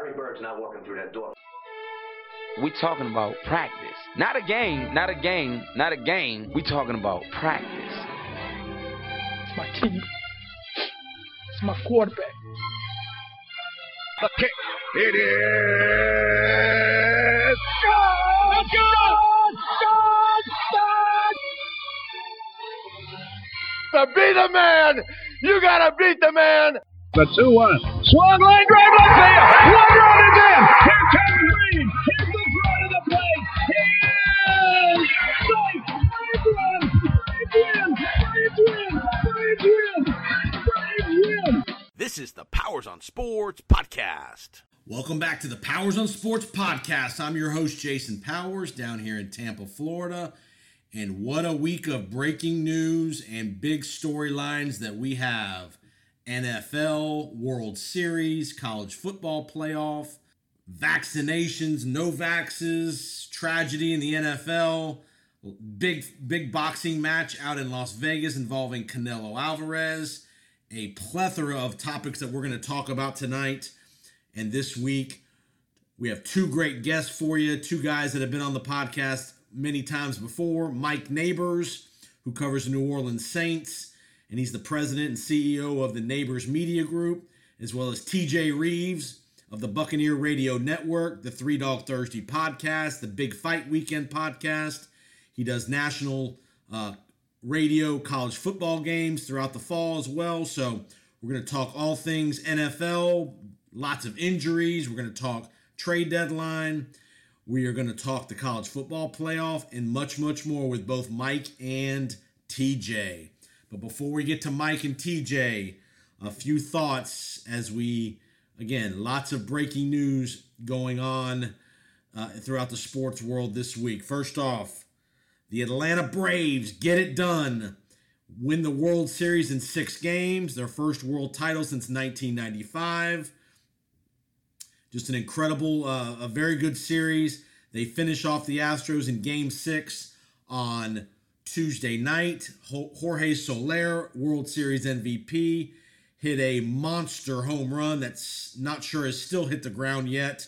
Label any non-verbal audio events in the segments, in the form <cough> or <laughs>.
Larry Bird's not walking through that door. We talking about practice. Not a game, not a game, not a game. We talking about practice. It's my team. It's my quarterback. The kick. It is. God! God! God! God! To be the man, you gotta beat the man. The 2 1. Swung line drive left field. One run is in. Here comes Green. Here's the front of the plate. He is safe. Braves run. Braves win. Braves win. Braves win. Braves win. This is the Powers on Sports podcast. Welcome back to the Powers on Sports podcast. I'm your host, Jason Powers, down here in Tampa, Florida. And what a week of breaking news and big storylines that we have NFL, World Series, college football playoff, vaccinations, no vaxes, tragedy in the NFL, big big boxing match out in Las Vegas involving Canelo Alvarez, a plethora of topics that we're going to talk about tonight and this week. We have two great guests for you, two guys that have been on the podcast many times before. Mike Neighbors, who covers the New Orleans Saints, and he's the president and CEO of the Neighbors Media Group, as well as TJ Reeves of the Buccaneer Radio Network, the Three Dog Thursday podcast, the Big Fight Weekend podcast. He does national uh, radio college football games throughout the fall as well. So we're going to talk all things NFL, lots of injuries. We're going to talk trade deadline. We are going to talk the college football playoff and much, much more with both Mike and TJ. But before we get to Mike and TJ, a few thoughts as we, again, lots of breaking news going on uh, throughout the sports world this week. First off, the Atlanta Braves get it done. Win the World Series in six games, their first world title since 1995. Just an incredible, uh, a very good series. They finish off the Astros in game six on Tuesday night. Jorge Soler, World Series MVP, hit a monster home run that's not sure has still hit the ground yet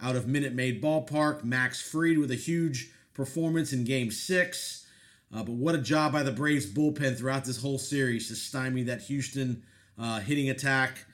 out of Minute Maid Ballpark. Max Fried with a huge performance in game six. Uh, but what a job by the Braves bullpen throughout this whole series to stymie that Houston uh, hitting attack.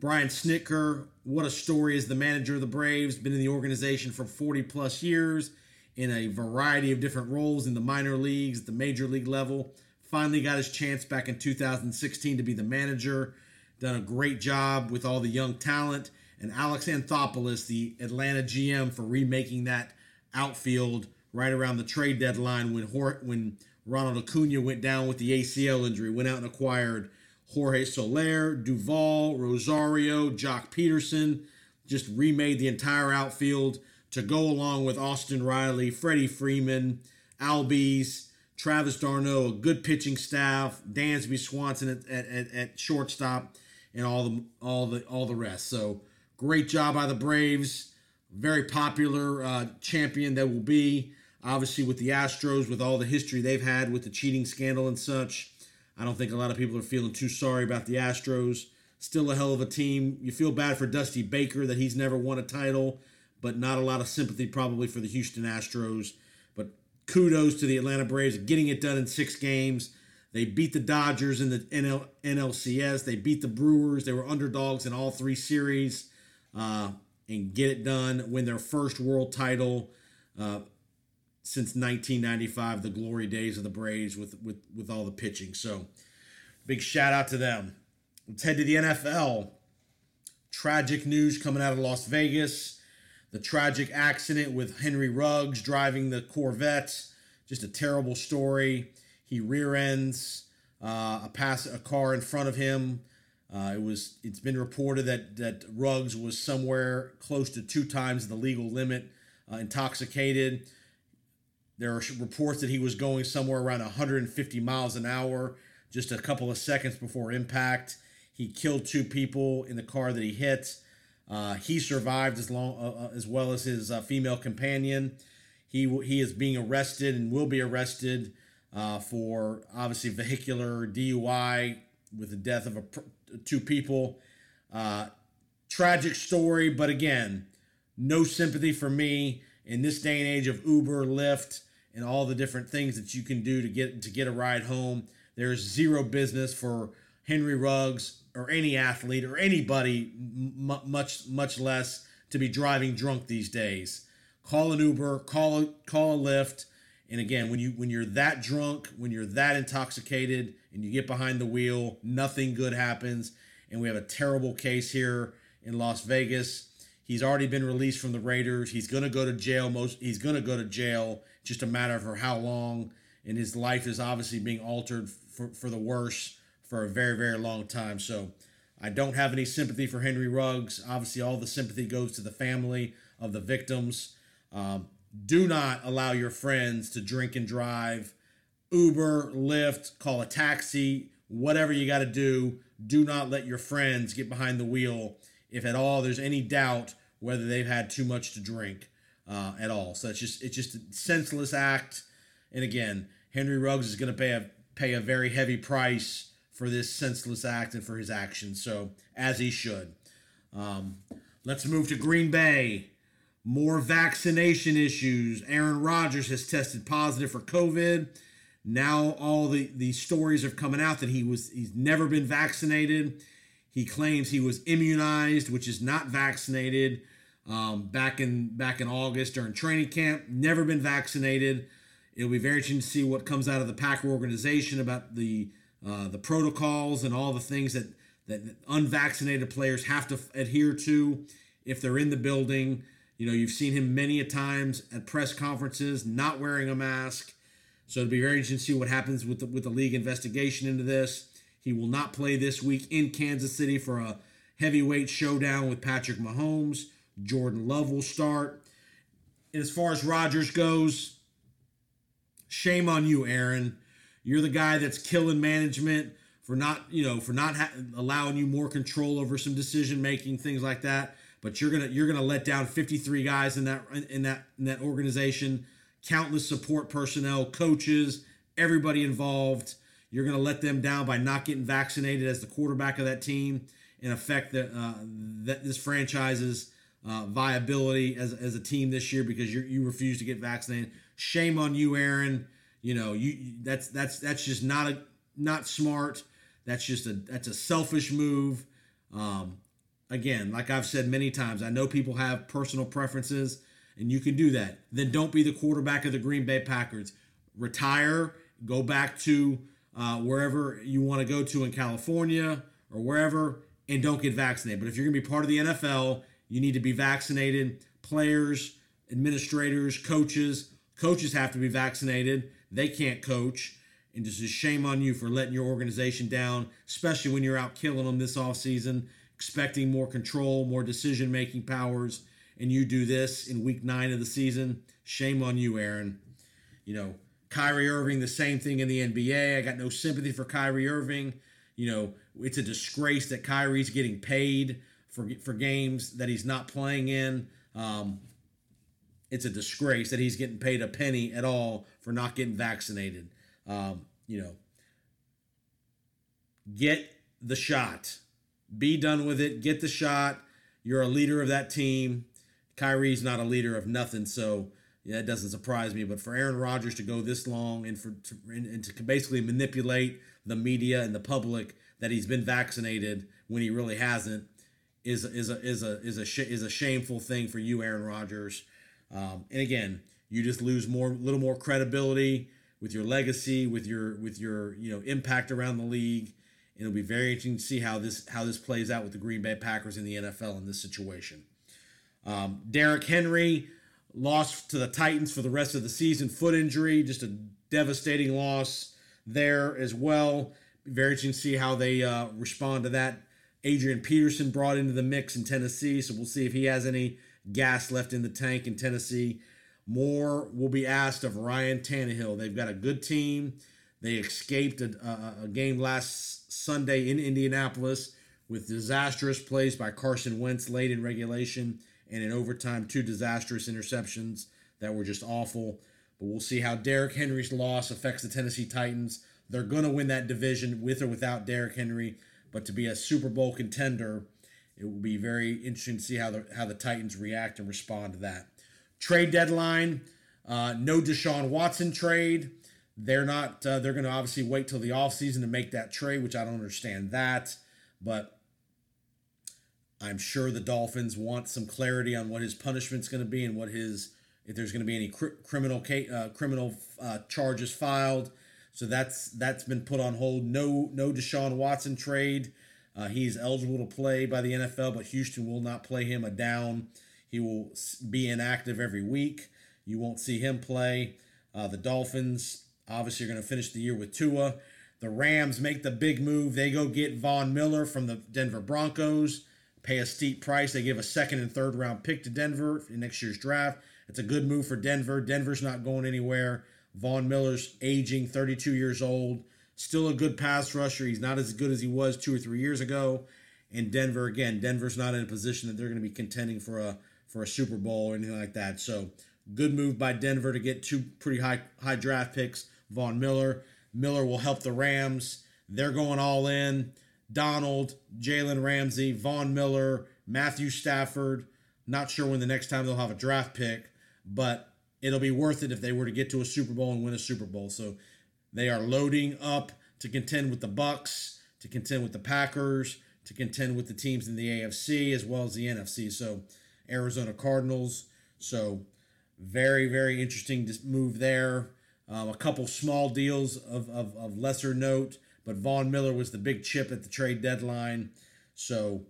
Brian Snitker, what a story as the manager of the Braves, been in the organization for 40 plus years in a variety of different roles in the minor leagues, the major league level. Finally got his chance back in 2016 to be the manager. Done a great job with all the young talent. And Alex Anthopoulos, the Atlanta GM, for remaking that outfield right around the trade deadline when when Ronald Acuna went down with the ACL injury, went out and acquired Jorge Soler, Duvall, Rosario, Joc Pederson, just remade the entire outfield to go along with Austin Riley, Freddie Freeman, Albies, Travis d'Arnaud, a good pitching staff, Dansby Swanson at, at, at, shortstop, and all the all the all the rest. So great job by the Braves. Very popular uh, champion that will be obviously with the Astros with all the history they've had with the cheating scandal and such. I don't think a lot of people are feeling too sorry about the Astros. Still a hell of a team. You feel bad for Dusty Baker that he's never won a title, but not a lot of sympathy probably for the Houston Astros. But kudos to the Atlanta Braves getting it done in six games. They beat the Dodgers in the NL, NLCS. They beat the Brewers. They were underdogs in all three series uh, and get it done. Win their first world title. Uh, since 1995, the glory days of the Braves with with with all the pitching. So, big shout out to them. Let's head to the NFL. Tragic news coming out of Las Vegas. The tragic accident with Henry Ruggs driving the Corvette. Just a terrible story. He rear ends uh, a pass a car in front of him. Uh, it was. It's been reported that that Ruggs was somewhere close to two times the legal limit, uh, intoxicated. There are reports that he was going somewhere around 150 miles an hour just a couple of seconds before impact. He killed two people in the car that he hit. Uh, he survived as long uh, uh as well as his uh, female companion. He he is being arrested and will be arrested uh, for obviously vehicular DUI with the death of a, two people. Uh, tragic story, but again, no sympathy for me in this day and age of Uber, Lyft, and all the different things that you can do to get to get a ride home. There's zero business for Henry Ruggs or any athlete or anybody, m- much much less to be driving drunk these days. Call an Uber, call a, call a Lyft, and again, when you when you're that drunk, when you're that intoxicated, and you get behind the wheel, nothing good happens. And we have a terrible case here in Las Vegas. He's already been released from the Raiders. He's gonna go to jail. Most he's gonna go to jail. Just a matter of how long. And his life is obviously being altered for, for the worse for a very very long time. So I don't have any sympathy for Henry Ruggs. Obviously, all the sympathy goes to the family of the victims. Um, do not allow your friends to drink and drive. Uber, Lyft, call a taxi, whatever you got to do. Do not let your friends get behind the wheel if at all there's any doubt whether they've had too much to drink uh, at all. So it's just it's just a senseless act. And again, Henry Ruggs is going to pay a pay a very heavy price for this senseless act and for his actions. So as he should. Um, let's move to Green Bay. More vaccination issues. Aaron Rodgers has tested positive for COVID. Now all the, the stories are coming out that he was he's never been vaccinated. He claims he was immunized, which is not vaccinated. Um, back in back in August during training camp, never been vaccinated. It'll be very interesting to see what comes out of the Packer organization about the uh, the protocols and all the things that that unvaccinated players have to adhere to if they're in the building. You know, you've seen him many a times at press conferences not wearing a mask. So it'll be very interesting to see what happens with the, with the league investigation into this. He will not play this week in Kansas City for a heavyweight showdown with Patrick Mahomes. Jordan Love will start. And as far as Rodgers goes, shame on you, Aaron. You're the guy that's killing management for not, you know, for not ha- allowing you more control over some decision making, things like that. But you're gonna you're gonna let down 53 guys in that in that in that organization, countless support personnel, coaches, everybody involved. You're gonna let them down by not getting vaccinated as the quarterback of that team and affect the uh, that this franchise's uh, viability as, as a team this year because you you refuse to get vaccinated. Shame on you, Aaron. You know you that's that's that's just not a not smart. That's just a that's a selfish move. Um, again, like I've said many times, I know people have personal preferences, and you can do that. Then don't be the quarterback of the Green Bay Packers. Retire, go back to uh, wherever you want to go to in California or wherever, and don't get vaccinated. But if you're going to be part of the NFL, you need to be vaccinated. Players, administrators, coaches, coaches have to be vaccinated. They can't coach. And just a shame on you for letting your organization down, especially when you're out killing them this offseason expecting more control, more decision making powers, and you do this in week nine of the season, shame on you, Aaron. You know, Kyrie Irving, the same thing in the NBA. I got no sympathy for Kyrie Irving. You know, it's a disgrace that Kyrie's getting paid for for games that he's not playing in. Um, it's a disgrace that he's getting paid a penny at all for not getting vaccinated. Um, you know, get the shot be done with it. Get the shot. You're a leader of that team. Kyrie's not a leader of nothing, so yeah, it doesn't surprise me. But for Aaron Rodgers to go this long and for to, and, and to basically manipulate the media and the public that he's been vaccinated when he really hasn't is is a is a is a sh- is a shameful thing for you, Aaron Rodgers. Um, and again, you just lose more, a little more credibility with your legacy, with your with your you know impact around the league And it'll be very interesting to see how this how this plays out with the Green Bay Packers in the NFL in this situation. Um, Derrick Henry lost to the Titans for the rest of the season, foot injury, just a devastating loss there as well. Very interesting to see how they uh, respond to that. Adrian Peterson brought into the mix in Tennessee, so we'll see if he has any gas left in the tank in Tennessee. More will be asked of Ryan Tannehill. They've got a good team. They escaped a, a, a game last Sunday in Indianapolis with disastrous plays by Carson Wentz late in regulation and in overtime, two disastrous interceptions that were just awful. But we'll see how Derrick Henry's loss affects the Tennessee Titans. They're going to win that division with or without Derrick Henry, but to be a Super Bowl contender it will be very interesting to see how the how the Titans react and respond to that. Trade deadline, uh, no Deshaun Watson trade. They're not. Uh, they're going to obviously wait till the offseason to make that trade, which I don't understand that. But I'm sure the Dolphins want some clarity on what his punishment's going to be and what his if there's going to be any cr- criminal uh, criminal uh, charges filed. So that's that's been put on hold. No no Deshaun Watson trade. Uh, he's eligible to play by the NFL, but Houston will not play him a down. He will be inactive every week. You won't see him play. Uh, the Dolphins obviously are going to finish the year with Tua. The Rams make the big move. They go get Von Miller from the Denver Broncos pay a steep price. They give a second and third round pick to Denver in next year's draft. It's a good move for Denver. Denver's not going anywhere. Von Miller's aging, 32 years old, still a good pass rusher. He's not as good as he was two or three years ago. And Denver, again, Denver's not in a position that they're going to be contending for a for a Super Bowl or anything like that. So good move by Denver to get two pretty high high draft picks. Von Miller. Miller will help the Rams. They're going all in. Donald, Jalen Ramsey, Von Miller, Matthew Stafford. Not sure when the next time they'll have a draft pick, but it'll be worth it if they were to get to a Super Bowl and win a Super Bowl. So they are loading up to contend with the Bucks, to contend with the Packers, to contend with the teams in the AFC as well as the NFC. So Arizona Cardinals. So very very interesting move there. Um, a couple small deals of, of, of lesser note but Von Miller was the big chip at the trade deadline. So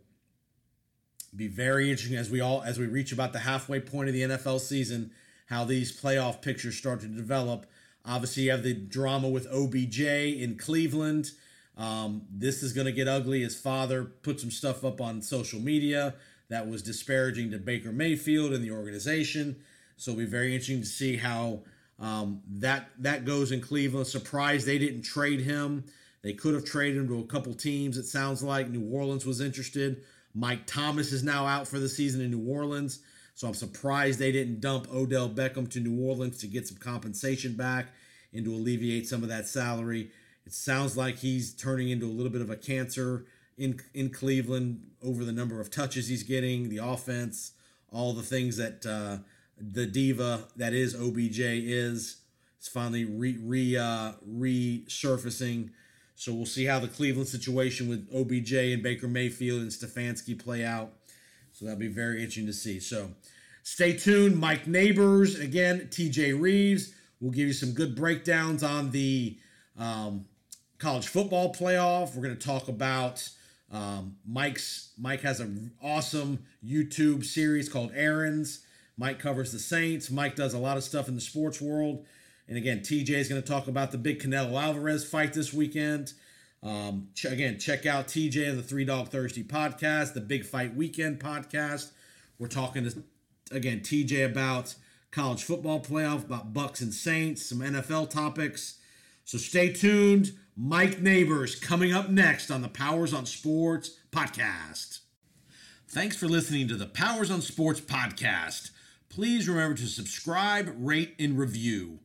be very interesting as we all as we reach about the halfway point of the NFL season, how these playoff pictures start to develop. Obviously, you have the drama with OBJ in Cleveland. Um, this is going to get ugly. His father put some stuff up on social media that was disparaging to Baker Mayfield and the organization. So it'll be very interesting to see how um, that that goes in Cleveland. Surprised they didn't trade him. They could have traded him to a couple teams, it sounds like. New Orleans was interested. Mike Thomas is now out for the season in New Orleans. So I'm surprised they didn't dump Odell Beckham to New Orleans to get some compensation back and to alleviate some of that salary. It sounds like he's turning into a little bit of a cancer in in Cleveland over the number of touches he's getting, the offense, all the things that uh, the diva that is OBJ is finally re, re uh, resurfacing so we'll see how the Cleveland situation with OBJ and Baker Mayfield and Stefanski play out. So that'll be very interesting to see. So stay tuned. Mike Neighbors, again, TJ Reeves. We'll give you some good breakdowns on the um, college football playoff. We're going to talk about um, Mike's. Mike has an awesome YouTube series called Errands. Mike covers the Saints. Mike does a lot of stuff in the sports world. And again, TJ is going to talk about the big Canelo Alvarez fight this weekend. Um, ch- again, check out TJ and the Three Dog Thursday podcast, the Big Fight Weekend podcast. We're talking to again TJ about college football playoff, about Bucks and Saints, some NFL topics. So stay tuned. Mike Neighbors coming up next on the Powers on Sports podcast. Thanks for listening to the Powers on Sports podcast. Please remember to subscribe, rate, and review.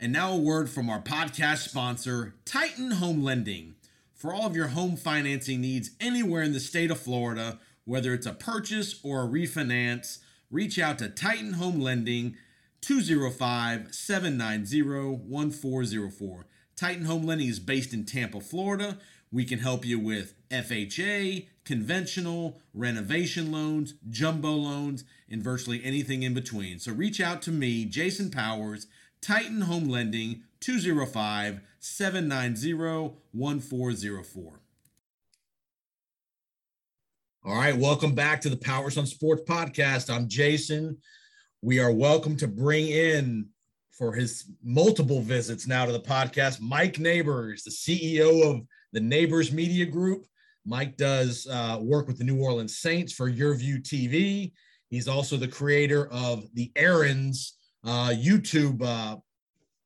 And now a word from our podcast sponsor, Titan Home Lending. For all of your home financing needs anywhere in the state of Florida, whether it's a purchase or a refinance, reach out to Titan Home Lending 205 790 1404. Titan Home Lending is based in Tampa, Florida. We can help you with FHA, conventional, renovation loans, jumbo loans, and virtually anything in between. So reach out to me, Jason Powers Titan Home Lending 205 790 1404. All right, welcome back to the Powers on Sports podcast. I'm Jason. We are welcome to bring in for his multiple visits now to the podcast, Mike Neighbors, the CEO of the Neighbors Media Group. Mike does uh, work with the New Orleans Saints for Your View TV. He's also the creator of the Errands uh, YouTube uh,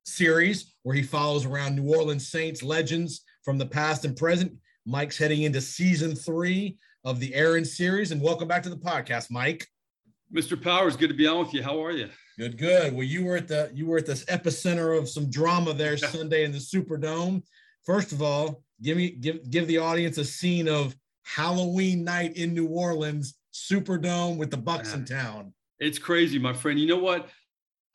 series where he follows around New Orleans Saints legends from the past and present. Mike's heading into season three of the Errands series. And welcome back to the podcast, Mike. Mr. Powers, good to be on with you. How are you? Good, good. Well, you were at the you were at this epicenter of some drama there Sunday in the Superdome. First of all, give me give give the audience a scene of Halloween night in New Orleans, Superdome with the Bucks in town. It's crazy, my friend. You know what?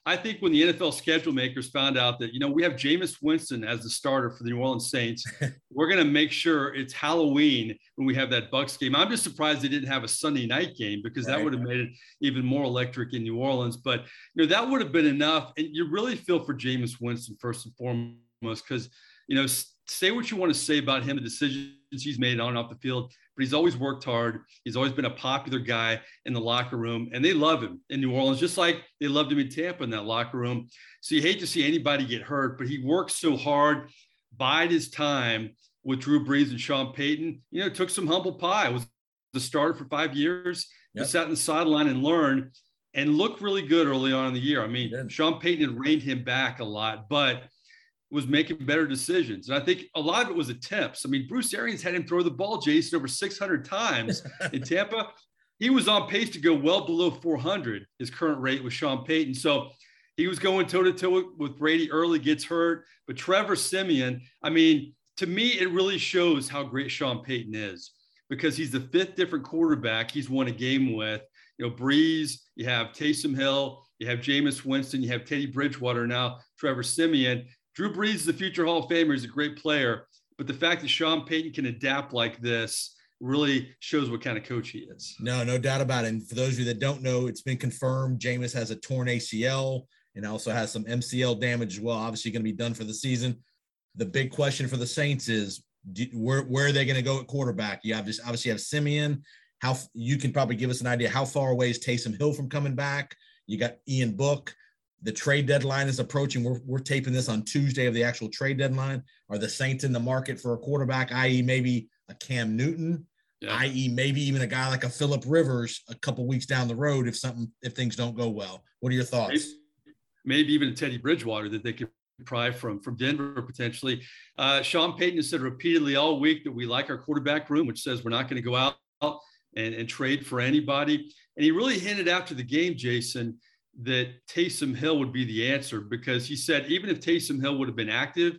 I think when the NFL schedule makers found out that, you know, we have Jameis Winston as the starter for the New Orleans Saints, <laughs> we're going to make sure it's Halloween when we have that Bucks game. I'm just surprised they didn't have a Sunday night game because right. that would have made it even more electric in New Orleans. But, you know, that would have been enough. And you really feel for Jameis Winston first and foremost because, you know, say what you want to say about him, the decisions he's made on and off the field but he's always worked hard. He's always been a popular guy in the locker room, and they love him in New Orleans, just like they loved him in Tampa in that locker room. So you hate to see anybody get hurt, but he works so hard, bide his time with Drew Brees and Sean Payton. You know, took some humble pie. Was the starter for five years. Yep. Sat in the sideline and learned, and looked really good early on in the year. I mean, Sean Payton had reined him back a lot, but was making better decisions. And I think a lot of it was attempts. I mean, Bruce Arians had him throw the ball, Jason, over 600 times <laughs> in Tampa. He was on pace to go well below 400, his current rate with Sean Payton. So he was going toe to toe with Brady early, gets hurt. But Trevor Siemian, I mean, to me, it really shows how great Sean Payton is because he's the fifth different quarterback he's won a game with. You know, Brees, you have Taysom Hill, you have Jameis Winston, you have Teddy Bridgewater now, Trevor Siemian. Drew Brees is the future Hall of Famer. He's a great player. But the fact that Sean Payton can adapt like this really shows what kind of coach he is. No, no doubt about it. And for those of you that don't know, it's been confirmed Jameis has a torn ACL and also has some MCL damage as well. Obviously, going to be done for the season. The big question for the Saints is do, where, where are they going to go at quarterback? You have obviously have Siemian. How you can probably give us an idea how far away is Taysom Hill from coming back? You got Ian Book. The trade deadline is approaching. We're, we're taping this on Tuesday of the actual trade deadline. Are the Saints in the market for a quarterback, i.e., maybe a Cam Newton, yeah. i.e., maybe even a guy like a Philip Rivers a couple weeks down the road if something if things don't go well? What are your thoughts? Maybe, maybe even Teddy Bridgewater that they could pry from from Denver potentially. Uh, Sean Payton has said repeatedly all week that we like our quarterback room, which says we're not going to go out and, and trade for anybody. And he really hinted after the game, Jason, that Taysom Hill would be the answer because he said even if Taysom Hill would have been active,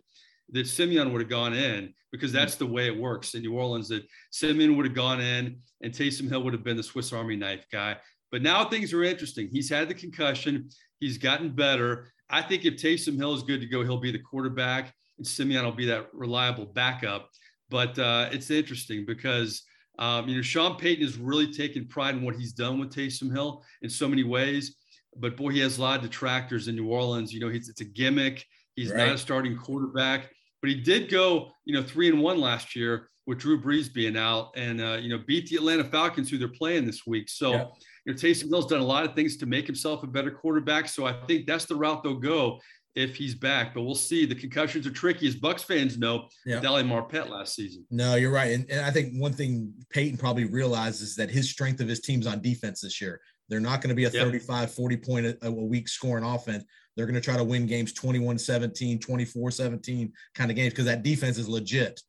that Siemian would have gone in because that's the way it works in New Orleans. That Siemian would have gone in and Taysom Hill would have been the Swiss Army knife guy. But now things are interesting. He's had the concussion. He's gotten better. I think if Taysom Hill is good to go, he'll be the quarterback, and Siemian will be that reliable backup. But uh, it's interesting because um, you know Sean Payton has really taken pride in what he's done with Taysom Hill in so many ways but boy, he has a lot of detractors in New Orleans. You know, he's, it's a gimmick. He's right. not a starting quarterback, but he did go, you know, three and one last year with Drew Brees being out, and uh, you know, beat the Atlanta Falcons who they're playing this week. So, yeah. you know, Taysom Hill's done a lot of things to make himself a better quarterback. So I think that's the route they'll go if he's back. But we'll see. The concussions are tricky, as Bucks fans know. Yeah. Ali Marpet last season. No, you're right, and, and I think one thing Payton probably realizes that his strength of his team's on defense this year. They're not going to be a yep. 35, 40 point a, a week scoring offense. They're going to try to win games 21 17, 24 17 kind of games because that defense is legit.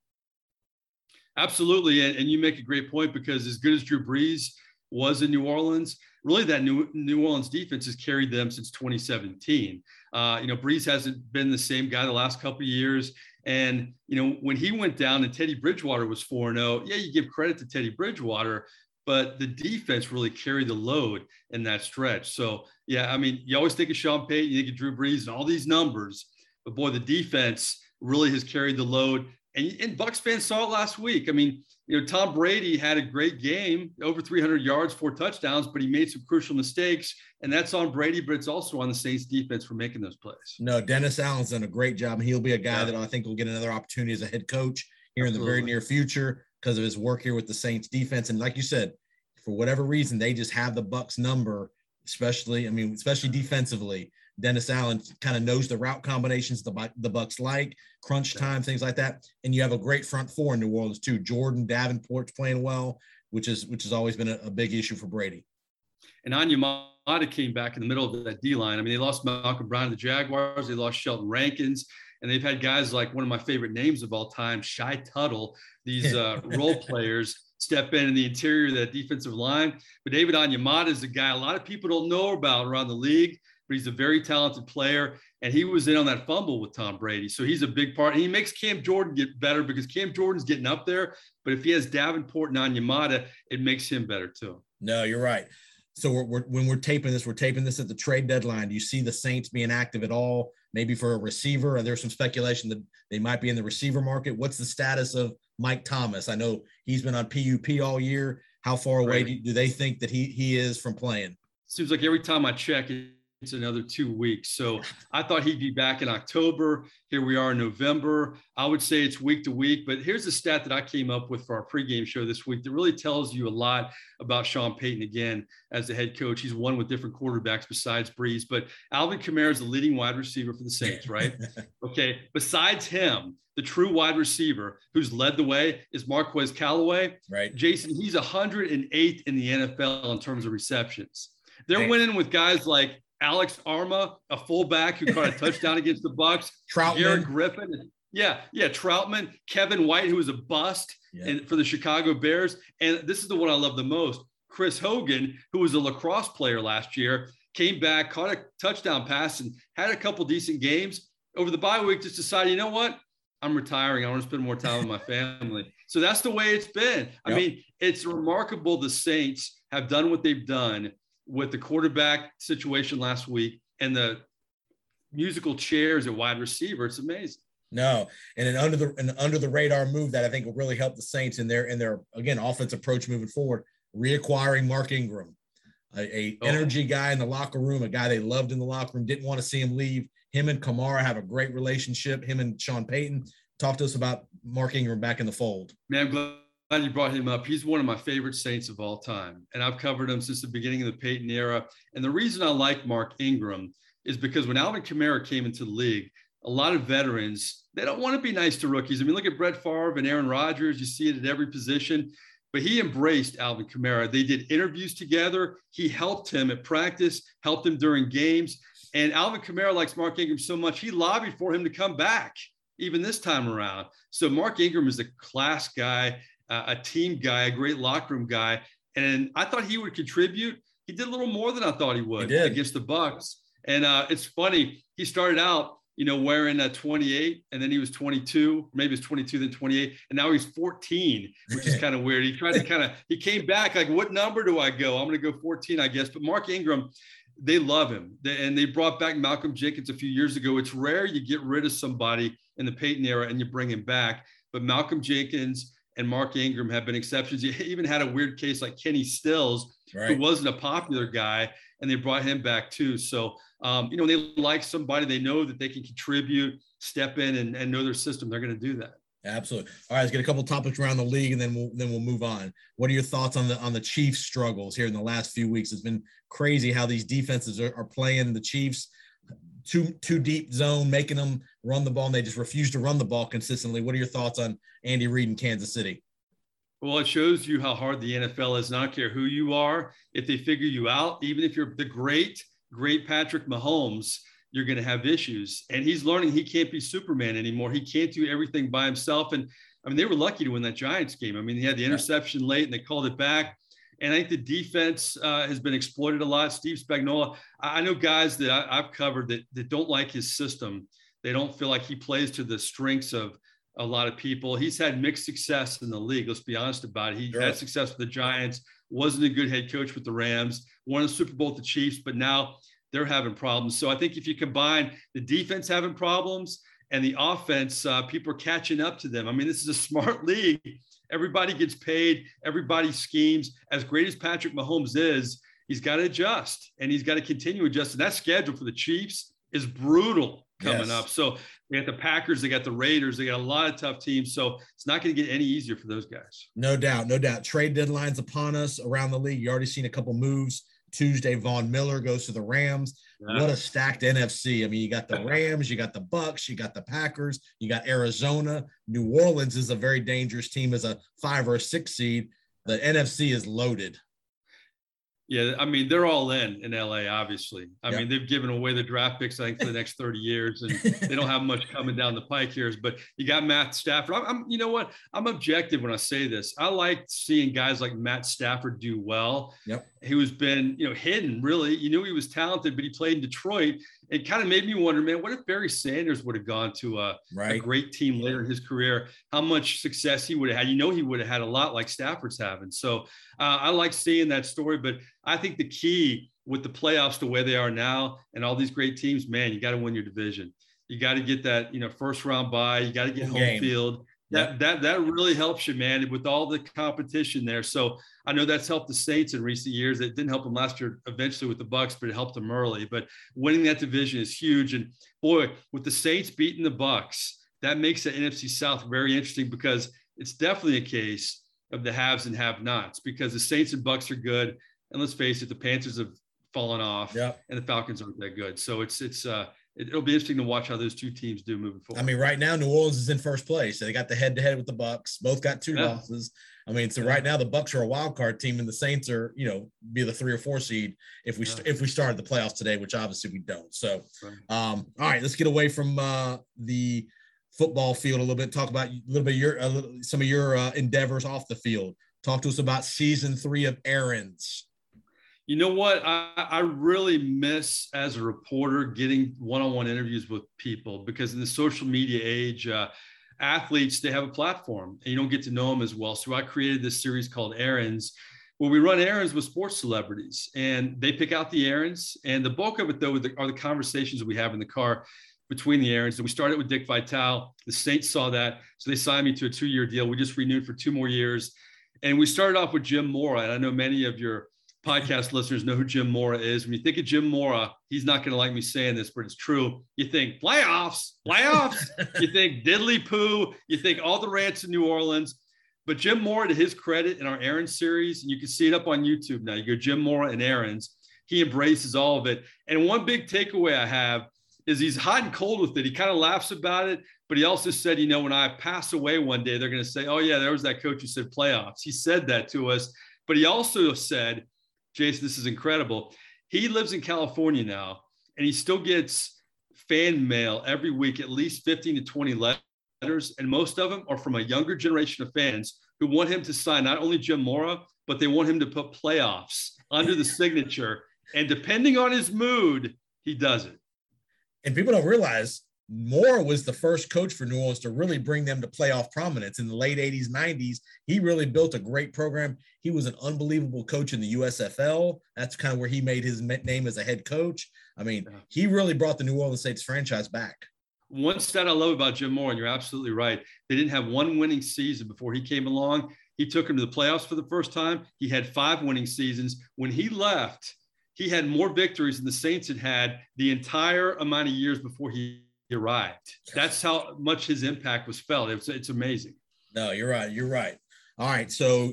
Absolutely. And, and you make a great point because as good as Drew Brees was in New Orleans, really that New, New Orleans defense has carried them since 2017. Uh, you know, Brees hasn't been the same guy the last couple of years. And, you know, when he went down and Teddy Bridgewater was 4 0, yeah, you give credit to Teddy Bridgewater, but the defense really carried the load in that stretch. So, yeah, I mean, you always think of Sean Payton, you think of Drew Brees and all these numbers, but boy, the defense really has carried the load. And, and Bucks fans saw it last week. I mean, you know, Tom Brady had a great game, over 300 yards, four touchdowns, but he made some crucial mistakes, and that's on Brady, but it's also on the Saints defense for making those plays. No, Dennis Allen's done a great job. and He'll be a guy yeah. that I think will get another opportunity as a head coach here Absolutely. in the very near future because of his work here with the Saints defense. And like you said, for whatever reason, they just have the Bucks number, especially, I mean, especially defensively. Dennis Allen kind of knows the route combinations the, the Bucks like, crunch time, things like that. And you have a great front four in New Orleans too. Jordan Davenport's playing well, which is which has always been a, a big issue for Brady. And Onyemata came back in the middle of that D line. I mean, they lost Malcolm Brown to the Jaguars. They lost Sheldon Rankins. And they've had guys like one of my favorite names of all time, Shy Tuttle, these uh, role players step in in the interior of that defensive line. But David Onyemata is a guy a lot of people don't know about around the league. but he's a very talented player. And he was in on that fumble with Tom Brady. So he's a big part. And he makes Cam Jordan get better because Cam Jordan's getting up there. But if he has Davenport and Onyemata, it makes him better too. No, you're right. So we're, we're, when we're taping this, we're taping this at the trade deadline. Do you see the Saints being active at all? Maybe for a receiver? Or there's some speculation that they might be in the receiver market. What's the status of Mike Thomas? I know he's been on PUP all year. How far away Right. do, do they think that he he is from playing? seems like every time I check, it's another two weeks. So I thought he'd be back in October. Here we are in November. I would say it's week to week, but here's the stat that I came up with for our pregame show this week that really tells you a lot about Sean Payton again as the head coach. He's won with different quarterbacks besides Brees, but Alvin Kamara is the leading wide receiver for the Saints, right? <laughs> okay. Besides him, the true wide receiver who's led the way is Marquez Callaway. right. Jason, he's 108th in the NFL in terms of receptions. They're winning with guys like Alex Armah, a fullback who caught a <laughs> touchdown against the Bucks. Trautman. Griffin. Yeah, yeah, Trautman, Kevin White, who was a bust Yeah. and for the Chicago Bears. And this is the one I love the most. Chris Hogan, who was a lacrosse player last year, came back, caught a touchdown pass, and had a couple decent games. Over the bye week, just decided, you know what? I'm retiring. I want to spend more time with my family. So that's the way it's been. I mean, it's remarkable the Saints have done what they've done with the quarterback situation last week and the musical chairs at wide receiver. It's amazing. No, and an under the an under the radar move that I think will really help the Saints in their in their again offense approach moving forward. Reacquiring Mark Ingram, a, a Oh. energy guy in the locker room, a guy they loved in the locker room, didn't want to see him leave. Him and Kamara have a great relationship. Him and Sean Payton. Talk to us about Mark Ingram back in the fold. Man, I'm glad you brought him up. He's one of my favorite Saints of all time. And I've covered him since the beginning of the Payton era. And the reason I like Mark Ingram is because when Alvin Kamara came into the league, a lot of veterans, they don't want to be nice to rookies. I mean, look at Brett Favre and Aaron Rodgers. You see it at every position. But he embraced Alvin Kamara. They did interviews together. He helped him at practice, helped him during games. And Alvin Kamara likes Mark Ingram so much, he lobbied for him to come back even this time around. So Mark Ingram is a class guy, uh, a team guy, a great locker room guy, and I thought he would contribute. He did a little more than I thought he would He against the Bucks. And uh, it's funny. He started out, you know, wearing a 28, and then he was 22. Maybe it's 22, then 28, and now he's 14, which is <laughs> kind of weird. He tried to kind of he came back like, what number do I go? I'm going to go 14, I guess. But Mark Ingram, they love him, They- and they brought back Malcolm Jenkins a few years ago. It's rare you get rid of somebody in the Payton era and you bring him back, but Malcolm Jenkins and Mark Ingram have been exceptions. <laughs> You even had a weird case like Kenny Stills, who wasn't a popular guy, and they brought him back too. So, um, you know, they like somebody, they know that they can contribute, step in, and, and know their system. They're going to do that. Absolutely. All right, let's get a couple topics around the league, and then we'll then we'll move on. What are your thoughts on the on the Chiefs' struggles here in the last few weeks? It's been crazy how these defenses are, are playing the Chiefs too too deep zone, making them run the ball, and they just refuse to run the ball consistently. What are your thoughts on Andy Reid in Kansas City? Well, it shows you how hard the NFL is. Not care who you are, if they figure you out, even if you're the great, great Patrick Mahomes, you're going to have issues. And he's learning he can't be Superman anymore. He can't do everything by himself. And I mean, they were lucky to win that Giants game. I mean, he had the interception late and they called it back. And I think the defense uh, has been exploited a lot. Steve Spagnuolo, I, I know guys that I, I've covered that, that don't like his system. They don't feel like he plays to the strengths of a lot of people. He's had mixed success in the league. Let's be honest about it. He Sure. had success with the Giants, wasn't a good head coach with the Rams, won the Super Bowl with the Chiefs, but now they're having problems. So I think if you combine the defense having problems and the offense, uh, people are catching up to them. I mean, this is a smart <laughs> league. Everybody gets paid, everybody schemes. As great as Patrick Mahomes is, he's got to adjust and he's got to continue adjusting. That schedule for the Chiefs is brutal coming Yes. up. So they got the Packers, they got the Raiders, they got a lot of tough teams. So it's not going to get any easier for those guys. No doubt, no doubt. Trade deadlines upon us around the league. You already seen a couple moves. Tuesday, Von Miller goes to the Rams. What a stacked NFC. I mean, you got the Rams, you got the Bucks, you got the Packers, you got Arizona. New Orleans is a very dangerous team as a five or a six seed. The NFC is loaded. Yeah, I mean they're all in in LA. Obviously, I mean they've given away the draft picks I think for the next thirty years, and <laughs> they don't have much coming down the pike here. But you got Matt Stafford. I'm, I'm, you know what? I'm objective when I say this. I like seeing guys like Matt Stafford do well. Yep. He was been you know hidden really. You knew he was talented, but he played in Detroit. It kind of made me wonder, man, what if Barry Sanders would have gone to a, a great team later in his career? How much success he would have had? You know, he would have had a lot like Stafford's having. So uh, I like seeing that story, but I think the key with the playoffs the way they are now and all these great teams, man, you got to win your division. You got to get that, you know, first round bye. You got to get Home home game. field. That that that really helps you, man, with all the competition there. So I know that's helped the Saints in recent years. It didn't help them last year, eventually with the Bucks, but it helped them early. But winning that division is huge. And boy, with the Saints beating the Bucks, that makes the NFC South very interesting because it's definitely a case of the haves and have-nots because the Saints and Bucks are good, and let's face it, the Panthers have fallen off, and the Falcons aren't that good. So it's it's uh it, will be interesting to watch how those two teams do moving forward. I mean, right now New Orleans is in first place. They got the head to head with the Bucks. Both got two Yeah. losses. I mean, so right now the Bucks are a wild card team, and the Saints are, you know, be the three or four seed if we Yeah. if we started the playoffs today, which obviously we don't. So, um, all right, let's get away from uh, the football field a little bit. Talk about a little bit your a little, some of your uh, endeavors off the field. Talk to us about season three of errands. You know what? I, I really miss as a reporter getting one-on-one interviews with people because in the social media age, uh, athletes they have a platform and you don't get to know them as well. So I created this series called Errands, where we run errands with sports celebrities and they pick out the errands. And the bulk of it though are the, conversations we have in the car between the errands. And we started with Dick Vitale. The Saints saw that, so they signed me to a two-year deal. We just renewed for two more years. And we started off with Jim Mora. And I know many of your podcast listeners know who Jim Mora is. When you think of Jim Mora, he's not going to like me saying this, but it's true. You think playoffs, playoffs. <laughs> you think diddly poo. You think all the rants in New Orleans. But Jim Mora, to his credit, in our Errands series, and you can see it up on YouTube now. You go Jim Mora and Errands. He embraces all of it. And one big takeaway I have is he's hot and cold with it. He kind of laughs about it, but he also said, you know, when I pass away one day, they're going to say, oh, yeah, there was that coach who said playoffs. He said that to us. But he also said, Jason, this is incredible. He lives in California now, and he still gets fan mail every week, at least 15 to 20 letters. And most of them are from a younger generation of fans who want him to sign not only Jim Mora, but they want him to put playoffs under the signature. And depending on his mood, he does it. And people don't realize Mora was the first coach for New Orleans to really bring them to playoff prominence in the late 80s, 90s. He really built a great program. He was an unbelievable coach in the USFL. That's kind of where he made his name as a head coach. I mean, he really brought the New Orleans Saints franchise back. One stat I love about Jim Mora, and you're absolutely right. They didn't have one winning season before he came along. He took him to the playoffs for the first time. He had five winning seasons. When he left, he had more victories than the Saints had had the entire amount of years before he arrived. That's how much his impact was felt. It's, it's amazing. No, you're right. You're right. All right. So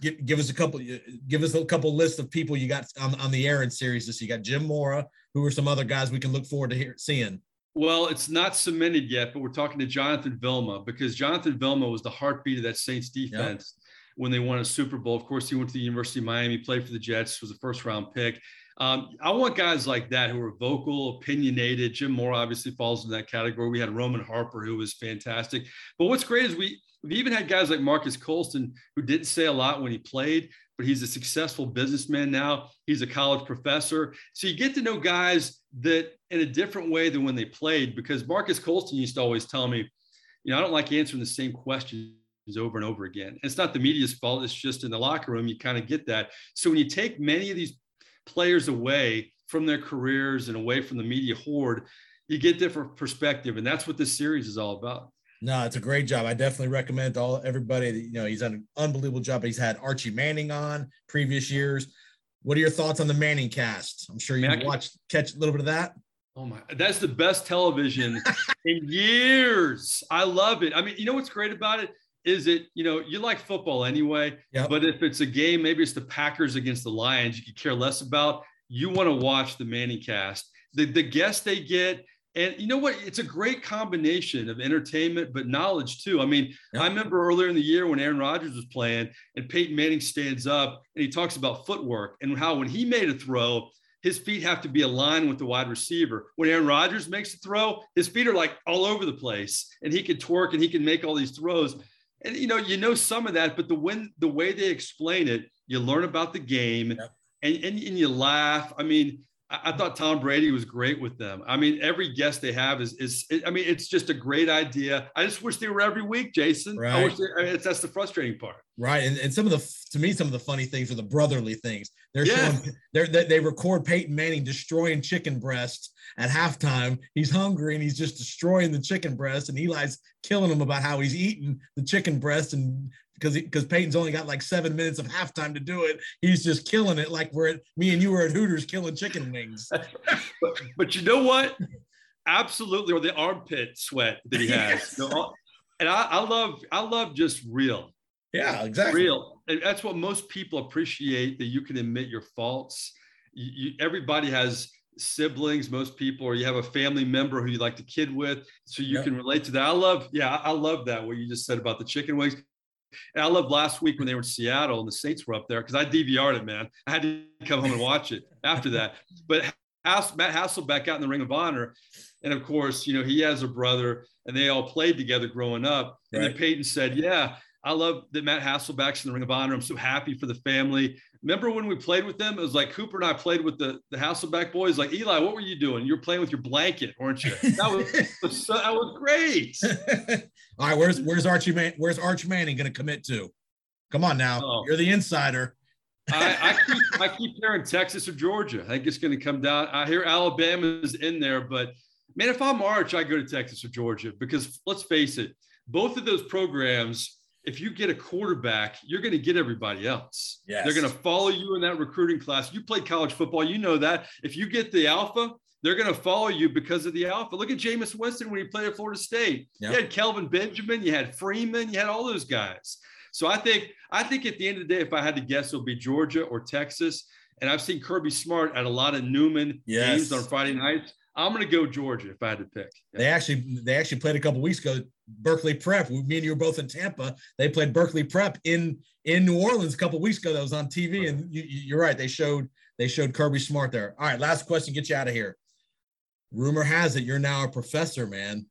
give, give us a couple, give us a couple lists of people you got on, on the Errands series. This you got Jim Mora. Who are some other guys we can look forward to hear, seeing? Well, it's not cemented yet, but we're talking to Jonathan Vilma because Jonathan Vilma was the heartbeat of that Saints defense when they won a Super Bowl. Of course, he went to the University of Miami, played for the Jets, was a first round pick. Um, I want guys like that who are vocal, opinionated. Jim Mora obviously falls in that category. We had Roman Harper, who was fantastic. But what's great is we we've even had guys like Marques Colston, who didn't say a lot when he played, but he's a successful businessman now. He's a college professor. So you get to know guys that in a different way than when they played, because Marques Colston used to always tell me, you know, I don't like answering the same questions over and over again. It's not the media's fault. It's just in the locker room, you kind of get that. So when you take many of these players away from their careers and away from the media horde, you get different perspective. And that's what this series is all about. No, it's a great job. I definitely recommend to all everybody that you know he's done an unbelievable job. He's had Archie Manning on previous years. What are your thoughts on the Manning cast? I'm sure you Man, can- watched catch a little bit of that. Oh my, that's the best television <laughs> in years. I love it. I mean, you know what's great about it? Is it, you know, you like football anyway, Yep. but if it's a game, maybe it's the Packers against the Lions, you could care less about. You want to watch the Manning cast. The, the guests they get And you know what? It's a great combination of entertainment, but knowledge too. I mean, I remember earlier in the year when Aaron Rodgers was playing and Peyton Manning stands up and he talks about footwork and how when he made a throw, his feet have to be aligned with the wide receiver. When Aaron Rodgers makes a throw, his feet are like all over the place and he can twerk and he can make all these throws. And you know, you know some of that, but the when the way they explain it, you learn about the game and, and, and you laugh. I mean, I, thought Tom Brady was great with them. I mean, every guest they have is is I mean, it's just a great idea. I just wish they were every week, Jason. Right. I wish they, I mean, it's, that's the frustrating part. Right, and, and some of the to me some of the funny things are the brotherly things. They're Yeah. showing they're, they they record Peyton Manning destroying chicken breasts at halftime. He's hungry and he's just destroying the chicken breast, and Eli's killing him about how he's eating the chicken breast and. Because because Peyton's only got like seven minutes of halftime to do it, he's just killing it like we're at me and you were at Hooters killing chicken wings. <laughs> But but you know what? Absolutely, or the armpit sweat that he <laughs> has. Know, and I, I love I love just real. Yeah, exactly. real and that's what most people appreciate that you can admit your faults you, you, everybody has siblings most people or you have a family member who you like to kid with so you Yep. can relate to that. I love yeah I, love that what you just said about the chicken wings. And i love last week when they were in seattle and the saints were up there because i dvr'd it man. I had to come home and watch it after that. But Hass, matt hasselbeck out in the ring of honor and of course you know he has a brother and they all played together growing up. And then peyton said yeah I love that Matt Hasselbeck's in the Ring of Honor. I'm so happy for the family. Remember when we played with them? It was like Cooper and I played with the, the Hasselbeck boys. Like Eli, what were you doing? You were playing with your blanket, weren't you? That was, <laughs> was that was great. <laughs> All right, where's where's Archie Man? Where's Arch Manning going to commit to? Come on now, Oh. you're the insider. I, <laughs> I keep I keep hearing Texas or Georgia. I think it's going to come down. I hear Alabama's in there, but man, if I'm Arch, I go to Texas or Georgia because let's face it, both of those programs. If you get a quarterback, you're going to get everybody else. Yes. They're going to follow you in that recruiting class. You played college football, you know that. If you get the alpha, they're going to follow you because of the alpha. Look at Jameis Winston when he played at Florida State. Yeah. You had Kelvin Benjamin, you had Freeman, you had all those guys. So I think I think at the end of the day, if I had to guess, it'll be Georgia or Texas. And I've seen Kirby Smart at a lot of Newman Yes. games on Friday nights. I'm going to go Georgia if I had to pick. They actually they actually played a couple weeks ago. Berkeley Prep. Me and you were both in Tampa. They played Berkeley Prep in in New Orleans a couple weeks ago. That was on TV, and you, you're right. They showed they showed Kirby Smart there. All right, last question. Get you out of here. Rumor has it you're now a professor, man.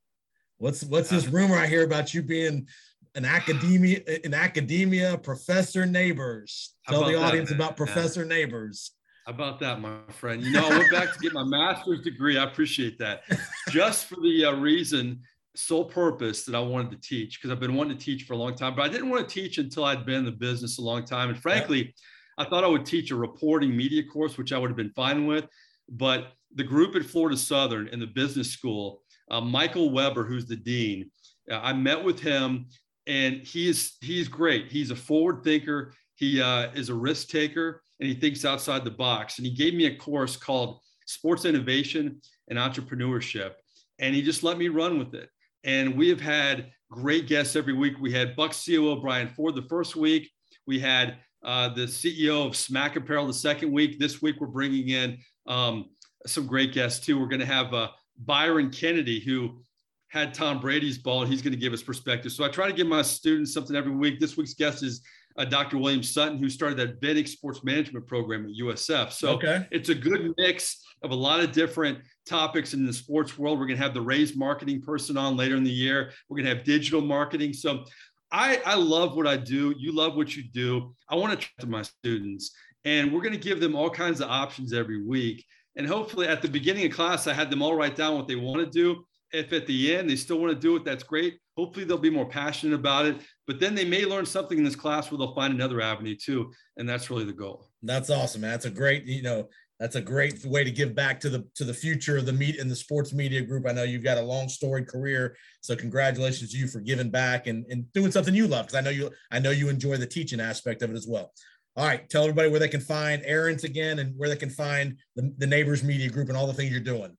What's what's this rumor I hear about you being an academia an academia professor neighbors? Tell the that, audience man? about. Professor Neighbors. How about that, my friend? You know, I went back to get my master's degree. I appreciate that. Just for the uh, reason, sole purpose that I wanted to teach, because I've been wanting to teach for a long time, but I didn't want to teach until I'd been in the business a long time. And frankly, I thought I would teach a reporting media course, which I would have been fine with. But the group at Florida Southern in the business school, uh, Michael Weber, who's the dean, uh, I met with him, and he is he's great. He's a forward thinker. He uh, is a risk taker, and he thinks outside the box. And he gave me a course called Sports Innovation and Entrepreneurship, and he just let me run with it. And we have had great guests every week. We had Buck COO Brian Ford the first week. We had uh, the CEO of Smack Apparel the second week. This week we're bringing in um, some great guests too. We're going to have uh, Byron Kennedy, who had Tom Brady's ball, and he's going to give us perspective. So I try to give my students something every week. This week's guest is uh, Dr. William Sutton, who started that Vinik Sports Management program at USF. So Okay. it's a good mix of a lot of different topics in the sports world. We're going to have the Rays marketing person on later in the year. We're going to have digital marketing. So I, I love what I do. You love what you do. I want to talk to my students, and we're going to give them all kinds of options every week. And hopefully, at the beginning of class, I had them all write down what they want to do. If at the end they still want to do it, that's great. Hopefully, they'll be more passionate about it. But then they may learn something in this class where they'll find another avenue too. And that's really the goal. That's awesome, man. That's a great, you know, that's a great way to give back to the to the future of the meet in the sports media group. I know you've got a long storied career, so congratulations to you for giving back and, and doing something you love. Because I know you I know you enjoy the teaching aspect of it as well. All right, tell everybody where they can find Errands again and where they can find the, the Neighbors Media Group and all the things you're doing.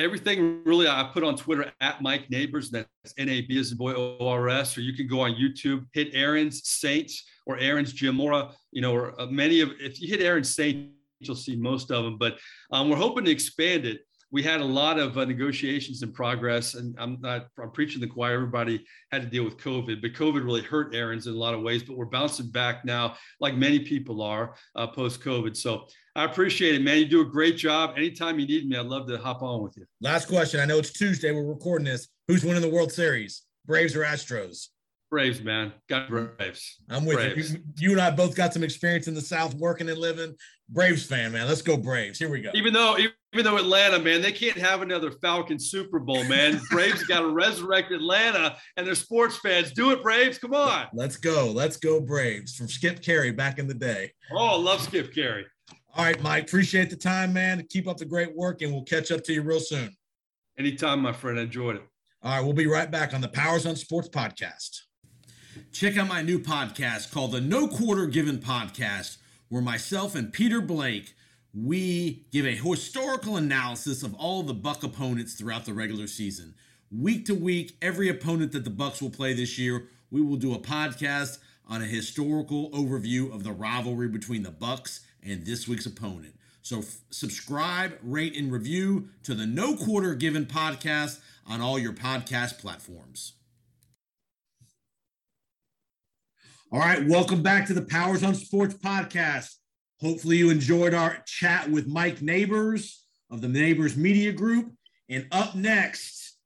Everything really I put on Twitter at Mike Neighbors. That's N A B as in boy O R S. Or you can go on YouTube, hit Errands Saints or Errands Giamora. You know, or uh, many of if you hit Errands Saints, you'll see most of them. But um, we're hoping to expand it. We had a lot of uh, negotiations in progress, and I'm not I'm preaching the choir. Everybody had to deal with COVID, but COVID really hurt Errands in a lot of ways. But we're bouncing back now, like many people are uh, post COVID. So I appreciate it, man. You do a great job. Anytime you need me, I'd love to hop on with you. Last question. I know it's Tuesday. We're recording this. Who's winning the World Series? Braves or Astros? Braves, man. Got Braves. I'm with Braves. you. You and I both got some experience in the South working and living. Braves fan, man. Let's go Braves. Here we go. Even though, even though Atlanta, man, they can't have another Falcon Super Bowl, man. <laughs> Braves got to resurrect Atlanta, and they're sports fans. Do it, Braves! Come on. Let's go. Let's go Braves from Skip Caray back in the day. Oh, I love Skip Caray. All right, Mike. Appreciate the time, man. Keep up the great work, and we'll catch up to you real soon. Anytime, my friend. I enjoyed it. All right, we'll be right back on the Powers on Sports podcast. Check out my new podcast called the No Quarter Given Podcast, where myself and Peter Blake we give a historical analysis of all the Buck opponents throughout the regular season. Week to week, every opponent that the Bucks will play this year, we will do a podcast on a historical overview of the rivalry between the Bucks and this week's opponent. So f- subscribe, rate, and review to the No Quarter Given podcast on all your podcast platforms. All right, welcome back to the Powers on Sports podcast. Hopefully, you enjoyed our chat with Mike Neighbors of the Neighbors Media Group. And up next,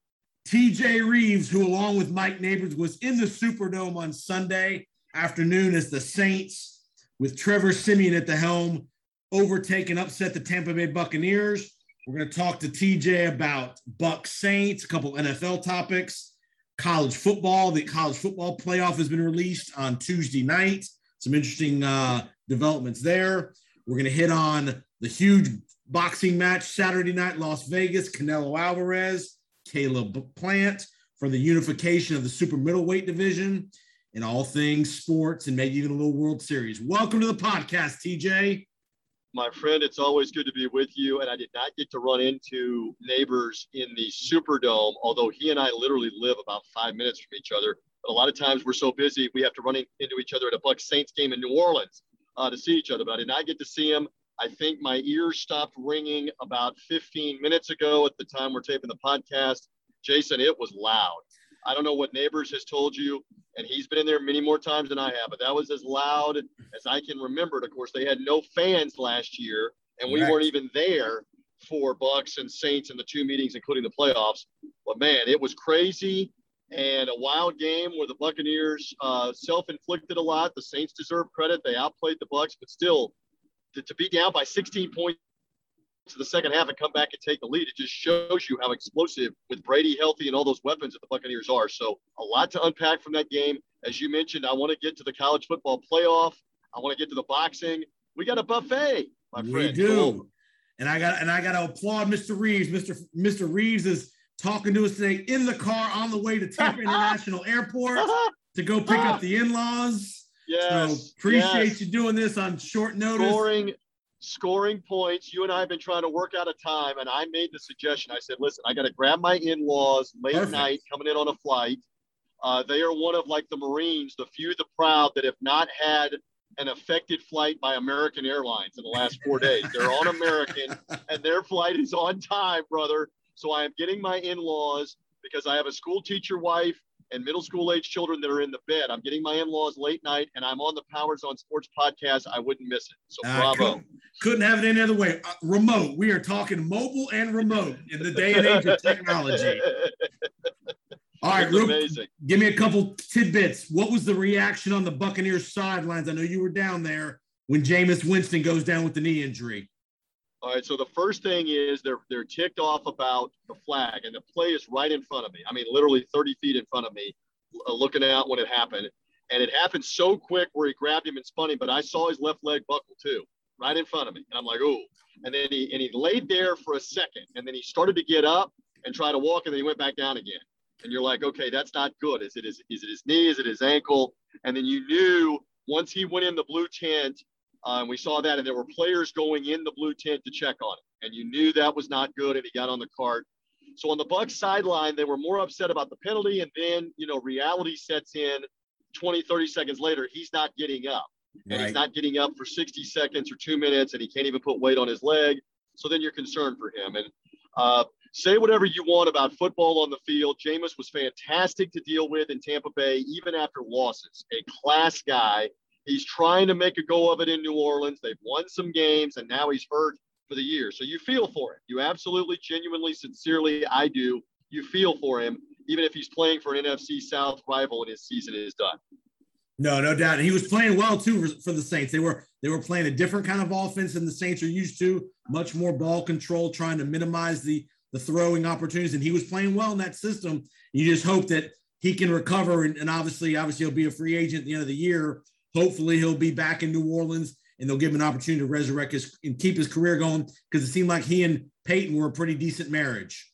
TJ Reeves, who, along with Mike Neighbors, was in the Superdome on Sunday afternoon as the Saints, with Trevor Siemian at the helm, overtake and upset the Tampa Bay Buccaneers. We're going to talk to TJ about Buck Saints, a couple NFL topics, college football. The college football playoff has been released on Tuesday night. Some interesting uh, developments there. We're going to hit on the huge boxing match Saturday night, Las Vegas, Canelo Alvarez, Caleb Plant for the unification of the super middleweight division and all things sports and maybe even a little World Series. Welcome to the podcast, TJ. My friend, it's always good to be with you. And I did not get to run into neighbors in the Superdome, although he and I literally live about five minutes from each other. But a lot of times we're so busy, we have to run in- into each other at a Bucks Saints game in New Orleans uh, to see each other. But I did not get to see him. I think my ears stopped ringing about 15 minutes ago at the time we're taping the podcast. Jason, it was loud. I don't know what neighbors has told you, and he's been in there many more times than I have, but that was as loud as I can remember it. Of course, they had no fans last year, and we Correct. weren't even there for Bucks and Saints in the two meetings, including the playoffs. But man, it was crazy and a wild game where the Buccaneers uh, self-inflicted a lot. The Saints deserve credit; they outplayed the Bucks, but still, to, to be down by 16 points to the second half and come back and take the lead, it just shows you how explosive with Brady healthy and all those weapons that the Buccaneers are. So a lot to unpack from that game. As you mentioned, I want to get to the college football playoff. I want to get to the boxing. We got a buffet, my we friend. do. Come. And I got and I got to applaud Mr. Reeves. Mr. Mr. Reeves is talking to us today in the car on the way to Tampa <laughs> International Airport to go pick up ah. the in-laws. yes. so appreciate yes. you doing this on short notice. scoring scoring points. You and I have been trying to work out a time, and I made the suggestion. I said, "Listen, I got to grab my in-laws late Perfect. night, coming in on a flight. Uh, they are one of like the Marines, the few, the proud that have not had an affected flight by American Airlines in the last four days. They're on American, <laughs> and their flight is on time, brother. So I am getting my in-laws because I have a school teacher wife and middle school age children that are in the bed. I'm getting my in-laws late night, and I'm on the Powers on Sports podcast. I wouldn't miss it. So Uh, bravo. couldn't, couldn't have it any other way. Uh, remote. We are talking mobile and remote in the day and age of technology. <laughs> All right, real, amazing. give me a couple tidbits. What was the reaction on the Buccaneers sidelines? I know you were down there when Jameis Winston goes down with the knee injury. All right. So the first thing is they're they're ticked off about the flag, and the play is right in front of me. I mean, literally 30 feet in front of me, uh, looking out when it happened. And it happened so quick where he grabbed him and spun him, but I saw his left leg buckle too, right in front of me. And I'm like, ooh. And then he and he laid there for a second, and then he started to get up and try to walk, and then he went back down again. And you're like, okay, that's not good. Is it is, is it his knee? Is it his ankle? And then you knew once he went in the blue tent, and we saw that, and there were players going in the blue tent to check on it, and you knew that was not good, and he got on the cart. So on the Bucks sideline, they were more upset about the penalty, and then you know reality sets in. 20, 30 seconds later, he's not getting up, and he's not getting up for 60 seconds or two minutes, and he can't even put weight on his leg. So then you're concerned for him. And Uh, say whatever you want about football on the field. Jameis was fantastic to deal with in Tampa Bay, even after losses. A class guy. He's trying to make a go of it in New Orleans. They've won some games, and now he's hurt for the year. So you feel for him. You absolutely, genuinely, sincerely, I do. You feel for him, even if he's playing for an NFC South rival and his season is done. No, no doubt. And he was playing well too for, for, the Saints. They were they were playing a different kind of offense than the Saints are used to, much more ball control, trying to minimize the the throwing opportunities. And he was playing well in that system. You just hope that he can recover. And, and obviously, obviously, he'll be a free agent at the end of the year. Hopefully, he'll be back in New Orleans and they'll give him an opportunity to resurrect his and keep his career going because it seemed like he and Payton were a pretty decent marriage.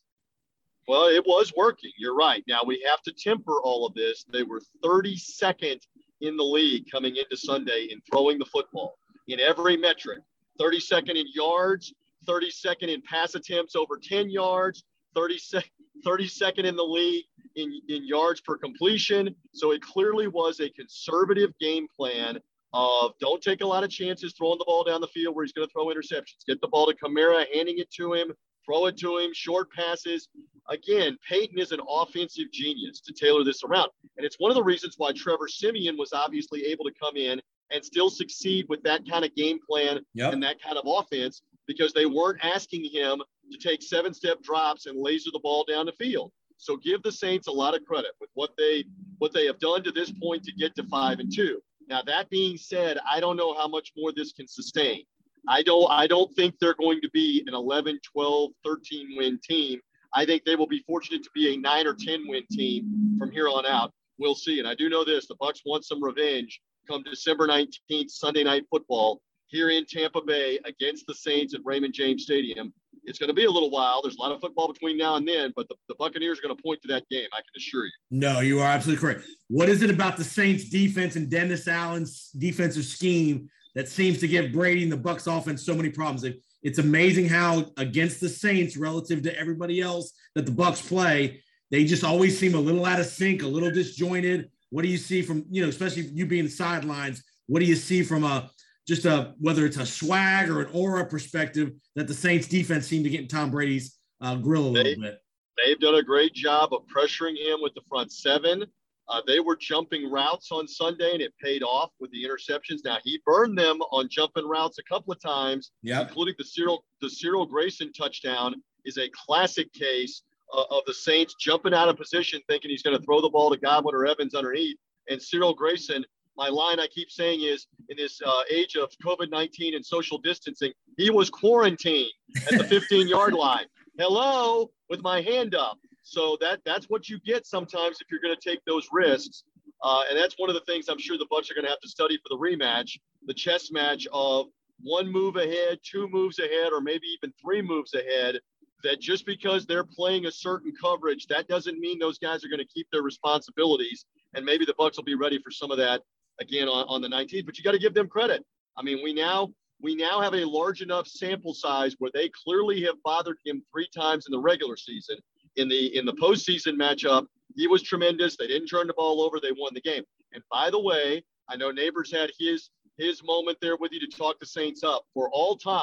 Well, it was working. You're right. Now we have to temper all of this. They were 32nd in the league coming into Sunday in throwing the football in every metric 32nd in yards, 32nd in pass attempts over 10 yards, 32nd, 32nd in the league in, in yards per completion. So it clearly was a conservative game plan of don't take a lot of chances throwing the ball down the field where he's going to throw interceptions. Get the ball to Kamara, handing it to him, throw it to him, short passes. Again, Payton is an offensive genius to tailor this around. And it's one of the reasons why Trevor Siemian was obviously able to come in and still succeed with that kind of game plan yep. and that kind of offense because they weren't asking him to take seven step drops and laser the ball down the field. So give the Saints a lot of credit with what they what they have done to this point to get to five and two. Now that being said, I don't know how much more this can sustain. I don't I don't think they're going to be an 11, 12, 13 win team. I think they will be fortunate to be a 9 or 10 win team from here on out. We'll see. And I do know this, the Bucks want some revenge come December 19th, Sunday night football here in Tampa Bay against the Saints at Raymond James Stadium. It's going to be a little while. There's a lot of football between now and then, but the, the Buccaneers are going to point to that game. I can assure you. No, you are absolutely correct. What is it about the Saints defense and Dennis Allen's defensive scheme that seems to give Brady and the Bucs offense so many problems. It's amazing how against the Saints, relative to everybody else that the Bucks play, they just always seem a little out of sync, a little disjointed. What do you see from you know, especially you being sidelines? What do you see from a just a whether it's a swag or an aura perspective that the Saints defense seemed to get in Tom Brady's uh, grill a little bit? They've done a great job of pressuring him with the front seven. Uh, they were jumping routes on Sunday, and it paid off with the interceptions. Now he burned them on jumping routes a couple of times, yep. including the Cyril the Cyril Grayson touchdown is a classic case uh, of the Saints jumping out of position, thinking he's going to throw the ball to Godwin or Evans underneath, and Cyril Grayson. My line I keep saying is, in this uh, age of COVID 19 and social distancing, he was quarantined at the 15 <laughs> yard line. Hello, with my hand up. So that that's what you get sometimes if you're going to take those risks. Uh, and that's one of the things I'm sure the Bucs are going to have to study for the rematch, the chess match of one move ahead, two moves ahead, or maybe even three moves ahead. That just because they're playing a certain coverage, that doesn't mean those guys are going to keep their responsibilities. And maybe the Bucks will be ready for some of that again on, on the 19th. But you got to give them credit. I mean, we now we now have a large enough sample size where they clearly have bothered him three times in the regular season in the in the postseason matchup, he was tremendous. They didn't turn the ball over. They won the game. And by the way, I know Neighbors had his his moment there with you to talk the Saints up. For all time,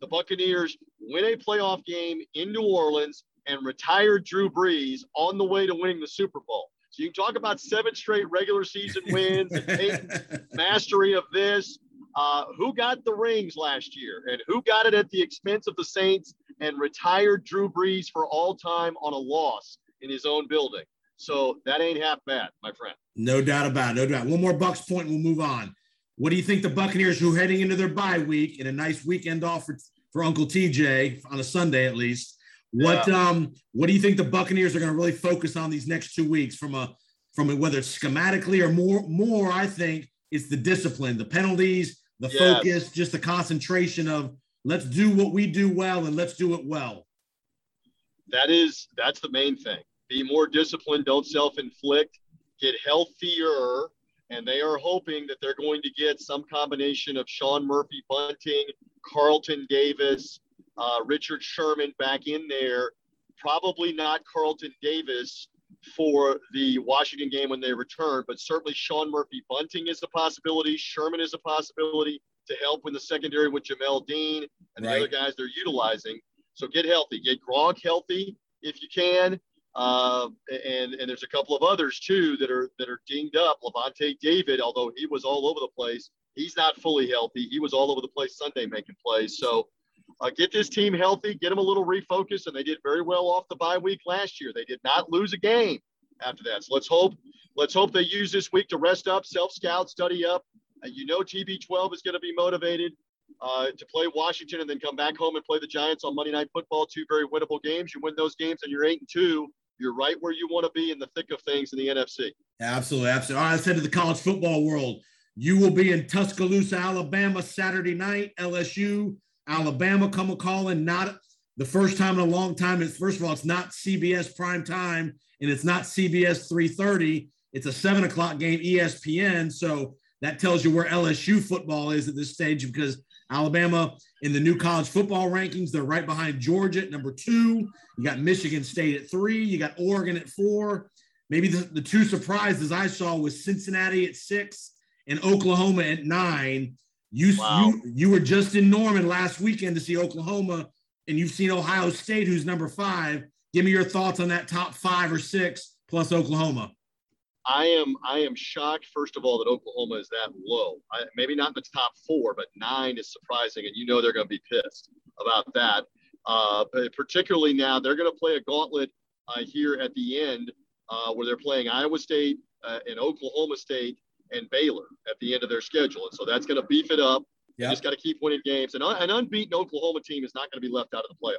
the Buccaneers win a playoff game in New Orleans and retired Drew Brees on the way to winning the Super Bowl. So you can talk about seven straight regular season <laughs> wins and <laughs> mastery of this. Uh, who got the rings last year and who got it at the expense of the Saints and retired Drew Brees for all time on a loss in his own building. So that ain't half bad, my friend. No doubt about it. No doubt. One more Bucks point, we'll move on. What do you think the Buccaneers, who are heading into their bye week and a nice weekend off for, for Uncle TJ on a Sunday at least? What yeah. um what do you think the Buccaneers are going to really focus on these next two weeks from a from a, whether schematically or more more? I think it's the discipline, the penalties, the yes. focus, just the concentration of let's do what we do well and let's do it well. That is that's the main thing. Be more disciplined, don't self-inflict, get healthier, and they are hoping that they're going to get some combination of Sean Murphy Bunting, Carlton Davis, uh, Richard Sherman back in there. Probably not Carlton Davis for the Washington game when they return, but certainly Sean Murphy Bunting is a possibility. Sherman is a possibility to help in the secondary with Jamel Dean and right. the other guys they're utilizing. So get healthy. Get Gronk healthy if you can. Uh, and and there's a couple of others too that are that are dinged up. Lavonte David, although he was all over the place, he's not fully healthy. He was all over the place Sunday making plays. So uh, get this team healthy, get them a little refocused, and they did very well off the bye week last year. They did not lose a game after that. So let's hope let's hope they use this week to rest up, self scout, study up. Uh, you know, TB12 is going to be motivated uh, to play Washington and then come back home and play the Giants on Monday Night Football. Two very winnable games. You win those games, and you're eight and two. You're right where you want to be in the thick of things in the NFC. Absolutely, absolutely. All right, I said to the college football world, you will be in Tuscaloosa, Alabama, Saturday night. LSU, Alabama, come a calling. Not the first time in a long time. It's first of all, it's not CBS prime time, and it's not CBS 3:30. It's a seven o'clock game, ESPN. So that tells you where LSU football is at this stage because Alabama in the new college football rankings, they're right behind Georgia at number two. You got Michigan State at three. You got Oregon at four. Maybe the, the two surprises I saw was Cincinnati at six and Oklahoma at nine. You, wow. you you were just in Norman last weekend to see Oklahoma, and you've seen Ohio State, who's number five. Give me your thoughts on that top five or six plus Oklahoma. I am I am shocked first of all that Oklahoma is that low. I, maybe not in the top four, but nine is surprising, and you know they're going to be pissed about that. Uh, particularly now they're going to play a gauntlet uh, here at the end uh, where they're playing Iowa State uh, and Oklahoma State and Baylor at the end of their schedule, and so that's going to beef it up. Yep. You just got to keep winning games, and an unbeaten Oklahoma team is not going to be left out of the playoffs.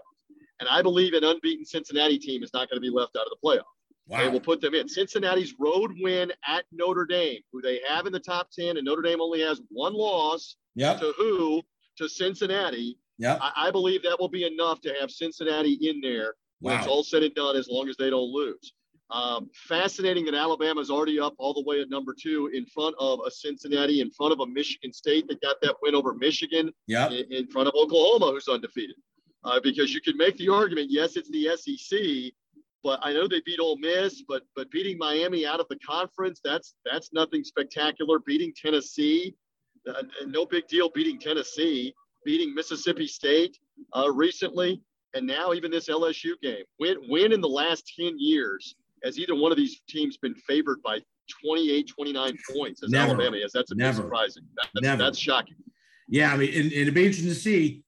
And I believe an unbeaten Cincinnati team is not going to be left out of the playoffs. Wow. They will put them in. Cincinnati's road win at Notre Dame, who they have in the top 10, and Notre Dame only has one loss yep. to who? To Cincinnati. Yeah. I, I, believe that will be enough to have Cincinnati in there wow. it's all said and done, as long as they don't lose. Um, fascinating that Alabama is already up all the way at number two in front of a Cincinnati, in front of a Michigan State that got that win over Michigan, yep. in, in front of Oklahoma, who's undefeated. Uh, because you could make the argument, yes, it's the SEC, but I know they beat Ole Miss, but but beating Miami out of the conference, that's that's nothing spectacular. Beating Tennessee, uh, no big deal. Beating Tennessee, beating Mississippi State uh, recently, and now even this LSU game. Win win in the last ten years has either one of these teams been favored by 28, 29 points as Never. Alabama is. That's a bit surprising. That, that's, Never. that's shocking. Yeah, I mean, and, and it'd be interesting to see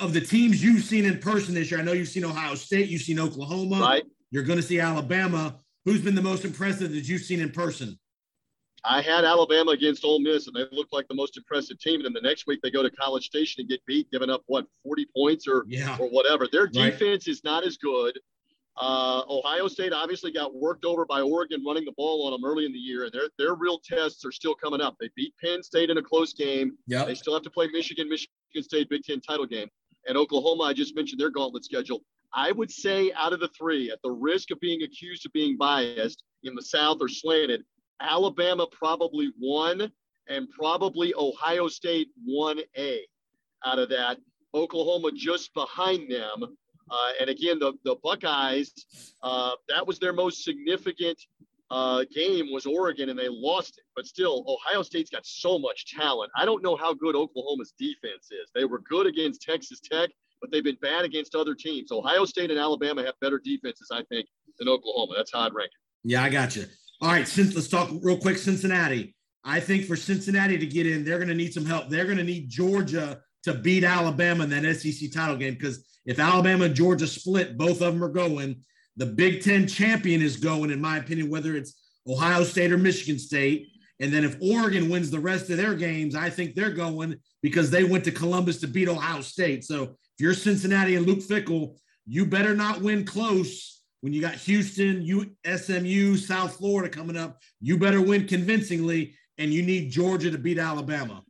of the teams you've seen in person this year. I know you've seen Ohio State, you've seen Oklahoma, right? You're going to see Alabama. Who's been the most impressive that you've seen in person? I had Alabama against Ole Miss, and they looked like the most impressive team. And then the next week they go to College Station and get beat, giving up what 40 points or yeah. or whatever. Their defense right. is not as good. Uh, Ohio State obviously got worked over by Oregon running the ball on them early in the year, and their their real tests are still coming up. They beat Penn State in a close game. Yep. They still have to play Michigan, Michigan State Big Ten title game, and Oklahoma. I just mentioned their gauntlet schedule. I would say out of the three, at the risk of being accused of being biased in the South or slanted, Alabama probably won, and probably Ohio State 1A out of that. Oklahoma just behind them. Uh, and again, the, the Buckeyes, uh, that was their most significant uh, game was Oregon, and they lost it. But still, Ohio State's got so much talent. I don't know how good Oklahoma's defense is. They were good against Texas Tech but they've been bad against other teams. Ohio State and Alabama have better defenses, I think, than Oklahoma. That's how I'd rank it. Yeah, I got you. All right, since let's talk real quick. Cincinnati. I think for Cincinnati to get in, they're going to need some help. They're going to need Georgia to beat Alabama in that SEC title game because if Alabama and Georgia split, both of them are going. The Big Ten champion is going, in my opinion, whether it's Ohio State or Michigan State. And then if Oregon wins the rest of their games, I think they're going because they went to Columbus to beat Ohio State. So if you're Cincinnati and Luke Fickell, you better not win close when you got Houston, SMU, South Florida coming up. You better win convincingly, and you need Georgia to beat Alabama.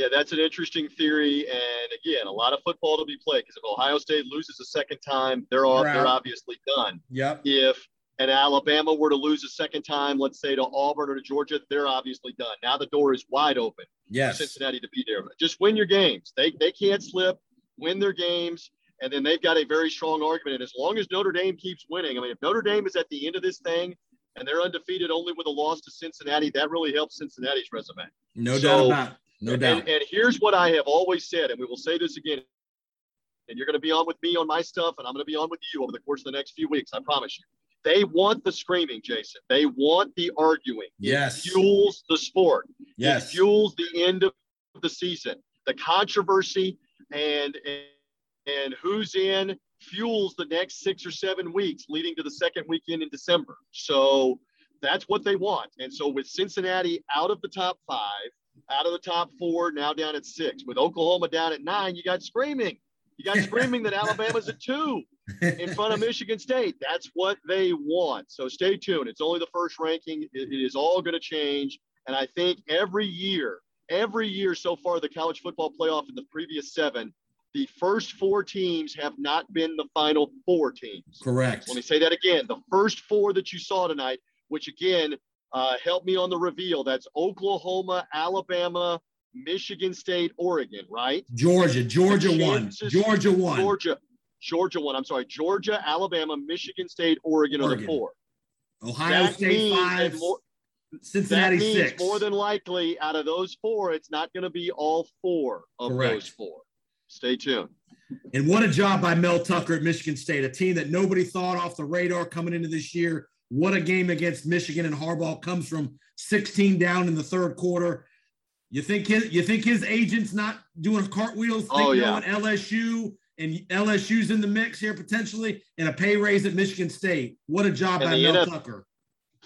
Yeah, that's an interesting theory, and again, a lot of football to be played because if Ohio State loses a second time, they're all, they're, they're obviously done. Yep. If and Alabama were to lose a second time, let's say to Auburn or to Georgia, they're obviously done. Now the door is wide open yes. for Cincinnati to be there. Just win your games. They they can't slip win their games, and then they've got a very strong argument. And as long as Notre Dame keeps winning, I mean, if Notre Dame is at the end of this thing and they're undefeated only with a loss to Cincinnati, that really helps Cincinnati's resume. No so, doubt about it. No doubt. And, and here's what I have always said, and we will say this again and you're going to be on with me on my stuff, and I'm going to be on with you over the course of the next few weeks. I promise you. They want the screaming, Jason. They want the arguing. Yes. It fuels the sport. Yes. It fuels the end of the season. The controversy and and, and who's in fuels the next six or seven weeks leading to the second weekend in December. So that's what they want. And so with Cincinnati out of the top five, out of the top four, now down at six, with Oklahoma down at nine, you got screaming. You got screaming that Alabama's at two in <laughs> front of Michigan State. That's what they want. So stay tuned. It's only the first ranking. it, it is all going to change. And I think every year, every year so far, the college football playoff in the previous seven, the first four teams have not been the final four teams. Correct. Let me say that again. The first four that you saw tonight, which again, uh, help me on the reveal. That's Oklahoma, Alabama, Michigan State, Oregon, right? Georgia. Georgia won. Georgia won. Georgia, Georgia won. I'm sorry, Georgia, Alabama, Michigan State, Oregon, are the four. Ohio That State five. more- That means six. more than likely, out of those four, it's not going to be all four of Correct. those four. Stay tuned. And what a job by Mel Tucker at Michigan State, a team that nobody thought off the radar coming into this year. What a game against Michigan and Harbaugh comes from 16 down in the third quarter. You think his you think his agent's not doing cartwheels? Oh, yeah. knowing LSU and LSU's in the mix here potentially, and a pay raise at Michigan State. What a job And by Mel NF Tucker.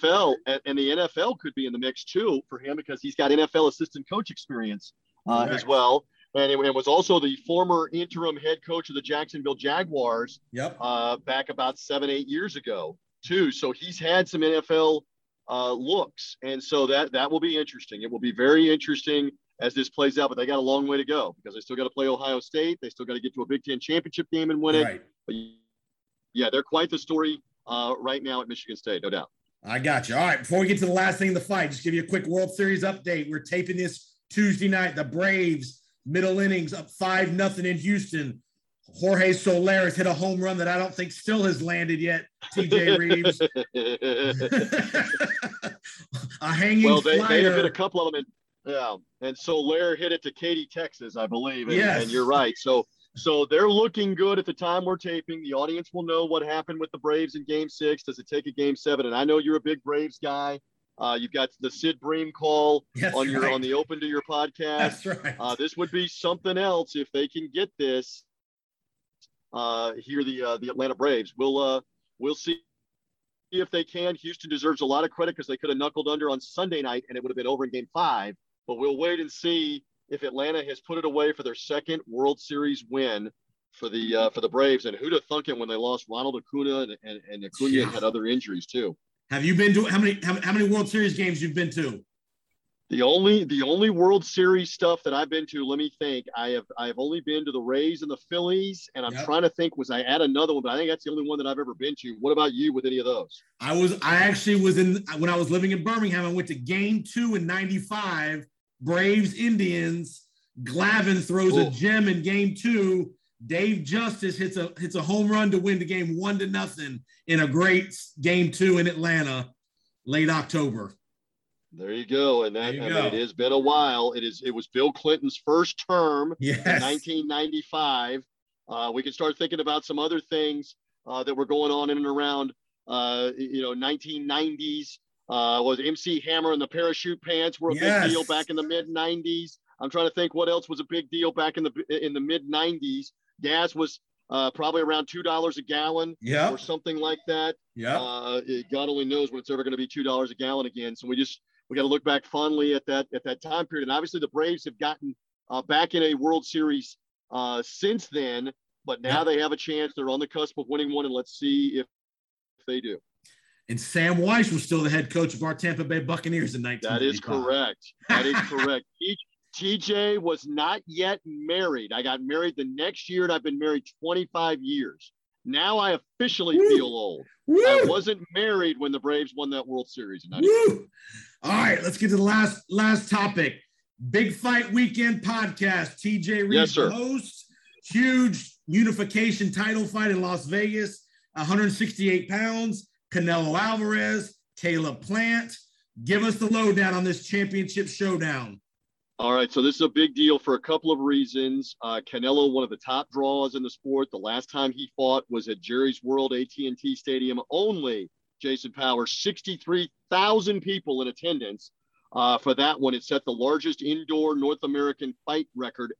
NFL and, and the NFL could be in the mix too for him because he's got NFL assistant coach experience uh, as well. And it, it was also the former interim head coach of the Jacksonville Jaguars Yep. uh, back about seven, eight years ago, too. So he's had some NFL uh, looks, and so that that will be interesting. It will be very interesting as this plays out. But they got a long way to go because they still got to play Ohio State. They still got to get to a Big Ten championship game and win it. Right. But yeah, they're quite the story uh, right now at Michigan State, no doubt. I got you. All right. Before we get to the last thing in the fight, just give you a quick World Series update. We're taping this Tuesday night. The Braves, middle innings, up five nothing in Houston. Jorge Soler has hit a home run that I don't think still has landed yet. TJ Reeves, <laughs> a hanging well, they, they have hit a couple of them. In, yeah, and Soler hit it to Katy, Texas, I believe. And, Yes. and you're right. So, so they're looking good at the time we're taping. The audience will know what happened with the Braves in Game Six. Does it take a Game Seven? And I know you're a big Braves guy. Uh, you've got the Sid Bream call That's on your right. on the Open to Your podcast. That's right. Uh, this would be something else if they can get this. Uh, here, the uh, the Atlanta Braves. We'll uh, we'll see if they can. Houston deserves a lot of credit because they could have knuckled under on Sunday night and it would have been over in Game Five. But we'll wait and see if Atlanta has put it away for their second World Series win for the uh, for the Braves. And who'd have thunk it when they lost Ronald Acuna and and, and Acuna Yeah. had other injuries too. Have you been to how many how, how many World Series games you've been to? The only the only World Series stuff that I've been to, let me think. I have I have only been to the Rays and the Phillies, and I'm Yep. trying to think. Was I at another one? But I think that's the only one that I've ever been to. What about you with any of those? I was I actually was in when I was living in Birmingham. I went to game two in '95, Braves Indians. Glavine throws a gem in game two. Dave Justice hits a hits a home run to win the game one to nothing in a great game two in Atlanta, late October. There you go. And that I go. mean, it has been a while. It is it was Bill Clinton's first term in 1995. Uh, we can start thinking about some other things uh, that were going on in and around, uh, you know, 1990s. Uh, was MC Hammer and the parachute pants were a Yes. big deal back in the mid 90s. I'm trying to think what else was a big deal back in the in the mid 90s. Gas was uh, probably around two dollars a gallon Yep. or something like that. Yep. Uh, God only knows when it's ever going to be two dollars a gallon again. So we just we got to look back fondly at that at that time period. And obviously the Braves have gotten uh, back in a World Series uh, since then, but now Yep. they have a chance. They're on the cusp of winning one, and let's see if, if they do. And Sam Wyche was still the head coach of our Tampa Bay Buccaneers in That 1995. correct. That is <laughs> correct. TJ was not yet married. I got married the next year, and I've been married 25 years. Now I officially Woo. feel old. Woo! I wasn't married when the Braves won that World Series in Woo! All right, let's get to the last last topic. Big Fight Weekend podcast. TJ Reed, Yes, sir. host. Huge unification title fight in Las Vegas. 168 pounds. Canelo Alvarez, Caleb Plant. Give us the lowdown on this championship showdown. All right, so this is a big deal for a couple of reasons. Uh, Canelo, one of the top draws in the sport. The last time he fought was at Jerry's World AT&T Stadium. Only Jason Power, 63,000 people in attendance uh, for that one. It set the largest indoor North American fight record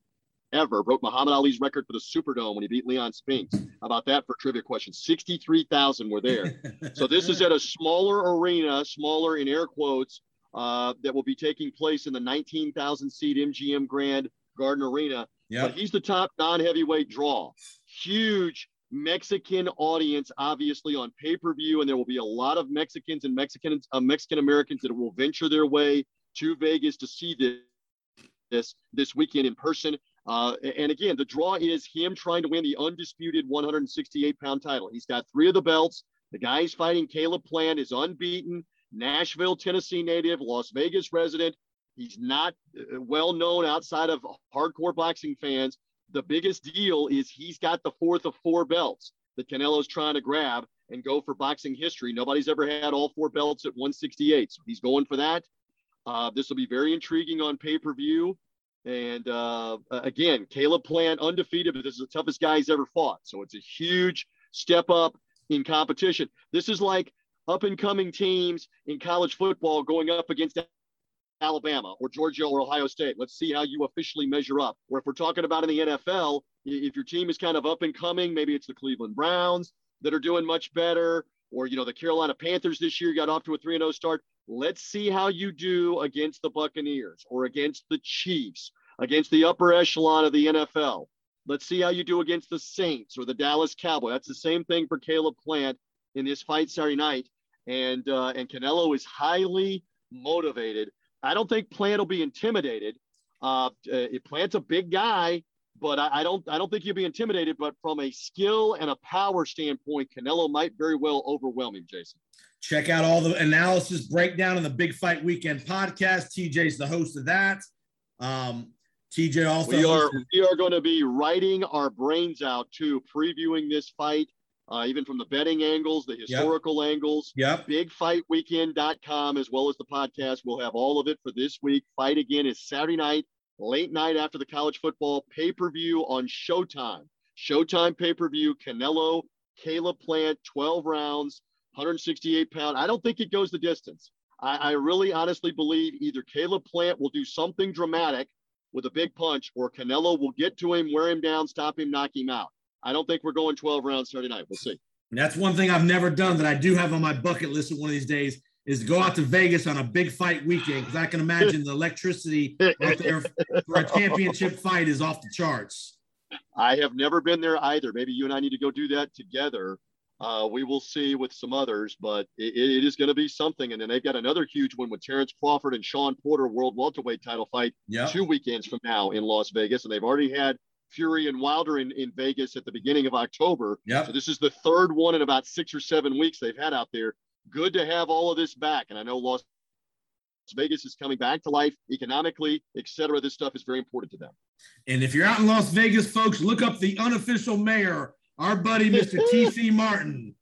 ever. Broke Muhammad Ali's record for the Superdome when he beat Leon Spinks. How about that for trivia question? 63,000 were there. <laughs> so this is at a smaller arena, smaller in air quotes, uh, that will be taking place in the 19,000 seat MGM Grand Garden Arena. Yeah. But he's the top non-heavyweight draw. Huge Mexican audience, obviously on pay-per-view, and there will be a lot of Mexicans and Mexican uh, Mexican Americans that will venture their way to Vegas to see this this this weekend in person. Uh, and again, the draw is him trying to win the undisputed 168 pound title. He's got three of the belts. The guy he's fighting, Caleb Plant, is unbeaten. Nashville, Tennessee native, Las Vegas resident. He's not uh, well known outside of hardcore boxing fans. The biggest deal is he's got the fourth of four belts that Canelo's trying to grab and go for boxing history. Nobody's ever had all four belts at 168. So he's going for that. Uh, this will be very intriguing on pay per view. And uh, again, Caleb Plant undefeated, but this is the toughest guy he's ever fought. So it's a huge step up in competition. This is like up and coming teams in college football going up against Alabama or Georgia or Ohio State. Let's see how you officially measure up. Or if we're talking about in the NFL, if your team is kind of up and coming, maybe it's the Cleveland Browns that are doing much better, or you know the Carolina Panthers this year got off to a 3-0 start. Let's see how you do against the Buccaneers or against the Chiefs, against the upper echelon of the NFL. Let's see how you do against the Saints or the Dallas Cowboys. That's the same thing for Caleb Plant in this fight Saturday night. And uh, and Canelo is highly motivated. I don't think Plant will be intimidated. Uh, uh, Plant's a big guy, but I, I, don't I don't think he'll be intimidated. But from a skill and a power standpoint, Canelo might very well overwhelm him, Jason. Check out all the analysis breakdown in the Big Fight Weekend podcast. TJ's the host of that. Um, TJ also we are we are going to be writing our brains out too, previewing this fight uh, even from the betting angles, the historical yep. angles. Yep. BigFightWeekend.com, as well as the podcast. We'll have all of it for this week. Fight again is Saturday night, late night after the college football pay per view on Showtime. Showtime pay per view, Canelo, Caleb Plant, 12 rounds, 168 pound. I don't think it goes the distance. I, I really honestly believe either Caleb Plant will do something dramatic with a big punch, or Canelo will get to him, wear him down, stop him, knock him out. I don't think we're going 12 rounds Saturday night. We'll see. And that's one thing I've never done that I do have on my bucket list one of these days is go out to Vegas on a big fight weekend because I can imagine the electricity out there for a championship <laughs> fight is off the charts. I have never been there either. Maybe you and I need to go do that together. Uh, we will see with some others, but it, it is going to be something. And then they've got another huge one with Terrence Crawford and Shawn Porter World Welterweight title fight yep. two weekends from now in Las Vegas. And they've already had Fury and Wilder in, in Vegas at the beginning of October. Yep. So this is the third one in about six or seven weeks they've had out there. Good to have all of this back. And I know Las Vegas is coming back to life economically, et cetera. This stuff is very important to them. And if you're out in Las Vegas, folks, look up the unofficial mayor, our buddy, Mr. <laughs> TC Martin.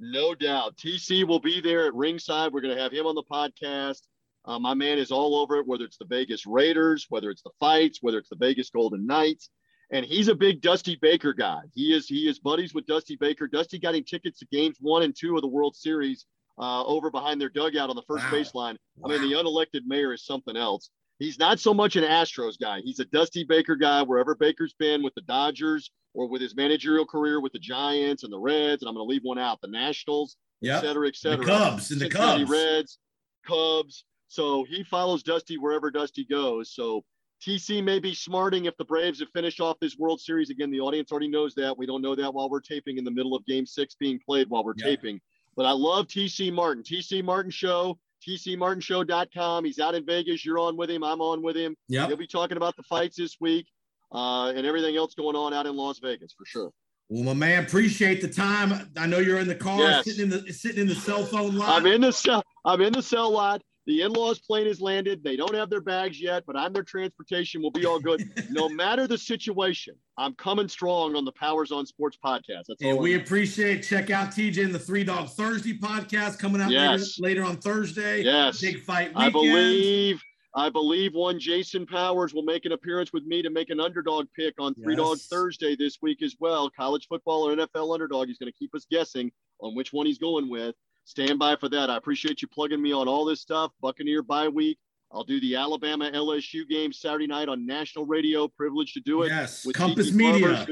No doubt. TC will be there at ringside. We're going to have him on the podcast. Uh, my man is all over it, whether it's the Vegas Raiders, whether it's the fights, whether it's the Vegas Golden Knights. And he's a big Dusty Baker guy. He is he is buddies with Dusty Baker. Dusty got him tickets to games one and two of the World Series uh, over behind their dugout on the first wow. baseline. I mean, the unelected mayor is something else. He's not so much an Astros guy. He's a Dusty Baker guy wherever Baker's been with the Dodgers or with his managerial career with the Giants and the Reds. And I'm going to leave one out: the Nationals, yep. et cetera, et cetera. The Cubs and the Cubs, Reds, Cubs. So he follows Dusty wherever Dusty goes. So TC may be smarting if the Braves have finished off this World Series. Again, the audience already knows that. We don't know that while we're taping in the middle of game six being played while we're yeah. taping. But I love TC Martin. TC Martin Show, tcmartinshow.com. He's out in Vegas. You're on with him. I'm on with him. Yeah. He'll be talking about the fights this week uh, and everything else going on out in Las Vegas for sure. Well, my man, appreciate the time. I know you're in the car, yes. sitting in the sitting in the cell phone lot. I'm in the cell. I'm in the cell lot. The in-laws plane has landed. They don't have their bags yet, but I'm their transportation. We'll be all good. <laughs> no matter the situation, I'm coming strong on the Powers on Sports podcast. That's all. And we appreciate. Check out TJ and the Three Dog Thursday podcast coming out yes. later, later on Thursday. Yes. Big fight. Weekend. I believe I believe one Jason Powers will make an appearance with me to make an underdog pick on Three Dog Thursday this week as well. College football or NFL underdog. He's going to keep us guessing on which one he's going with. Stand by for that. I appreciate you plugging me on all this stuff. Buccaneer bye week. I'll do the Alabama LSU game Saturday night on national radio. Privileged to do it. Yes, with Compass. Media.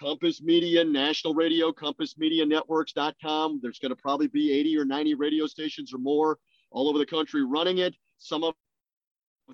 Compass Media, National Radio, CompassMediaNetworks.com. There's going to probably be 80 or 90 radio stations or more all over the country running it. Some of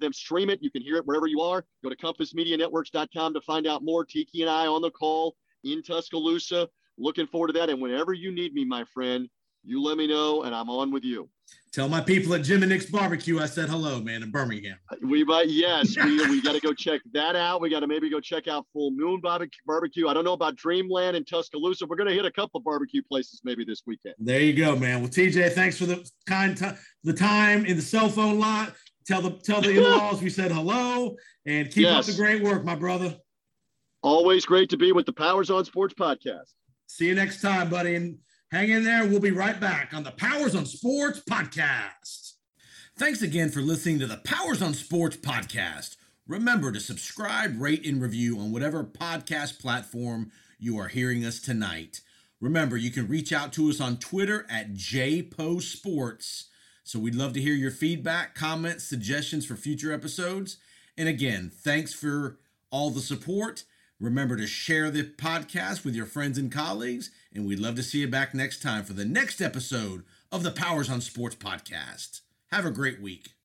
them stream it. You can hear it wherever you are. Go to CompassMediaNetworks.com to find out more. Tiki and I on the call in Tuscaloosa. Looking forward to that. And whenever you need me, my friend, you let me know, and I'm on with you. Tell my people at Jim and Nick's Barbecue I said hello, man, in Birmingham. We might, yes, we, we got to go check that out. We got to maybe go check out Full Moon Barbecue. Barbecue. I don't know about Dreamland in Tuscaloosa. We're going to hit a couple barbecue places maybe this weekend. There you go, man. Well, TJ, thanks for the kind ti- the time in the cell phone lot. Tell the tell the in-laws we said hello and keep Yes. up the great work, my brother. Always great to be with the Powers on Sports podcast. See you next time, buddy. And hang in there. We'll be right back on the Powers on Sports podcast. Thanks again for listening to the Powers on Sports podcast. Remember to subscribe, rate, and review on whatever podcast platform you are hearing us tonight. Remember, you can reach out to us on Twitter at JPoSports. So we'd love to hear your feedback, comments, suggestions for future episodes. And again, thanks for all the support. Remember to share the podcast with your friends and colleagues, and we'd love to see you back next time for the next episode of the Powers on Sports podcast. Have a great week.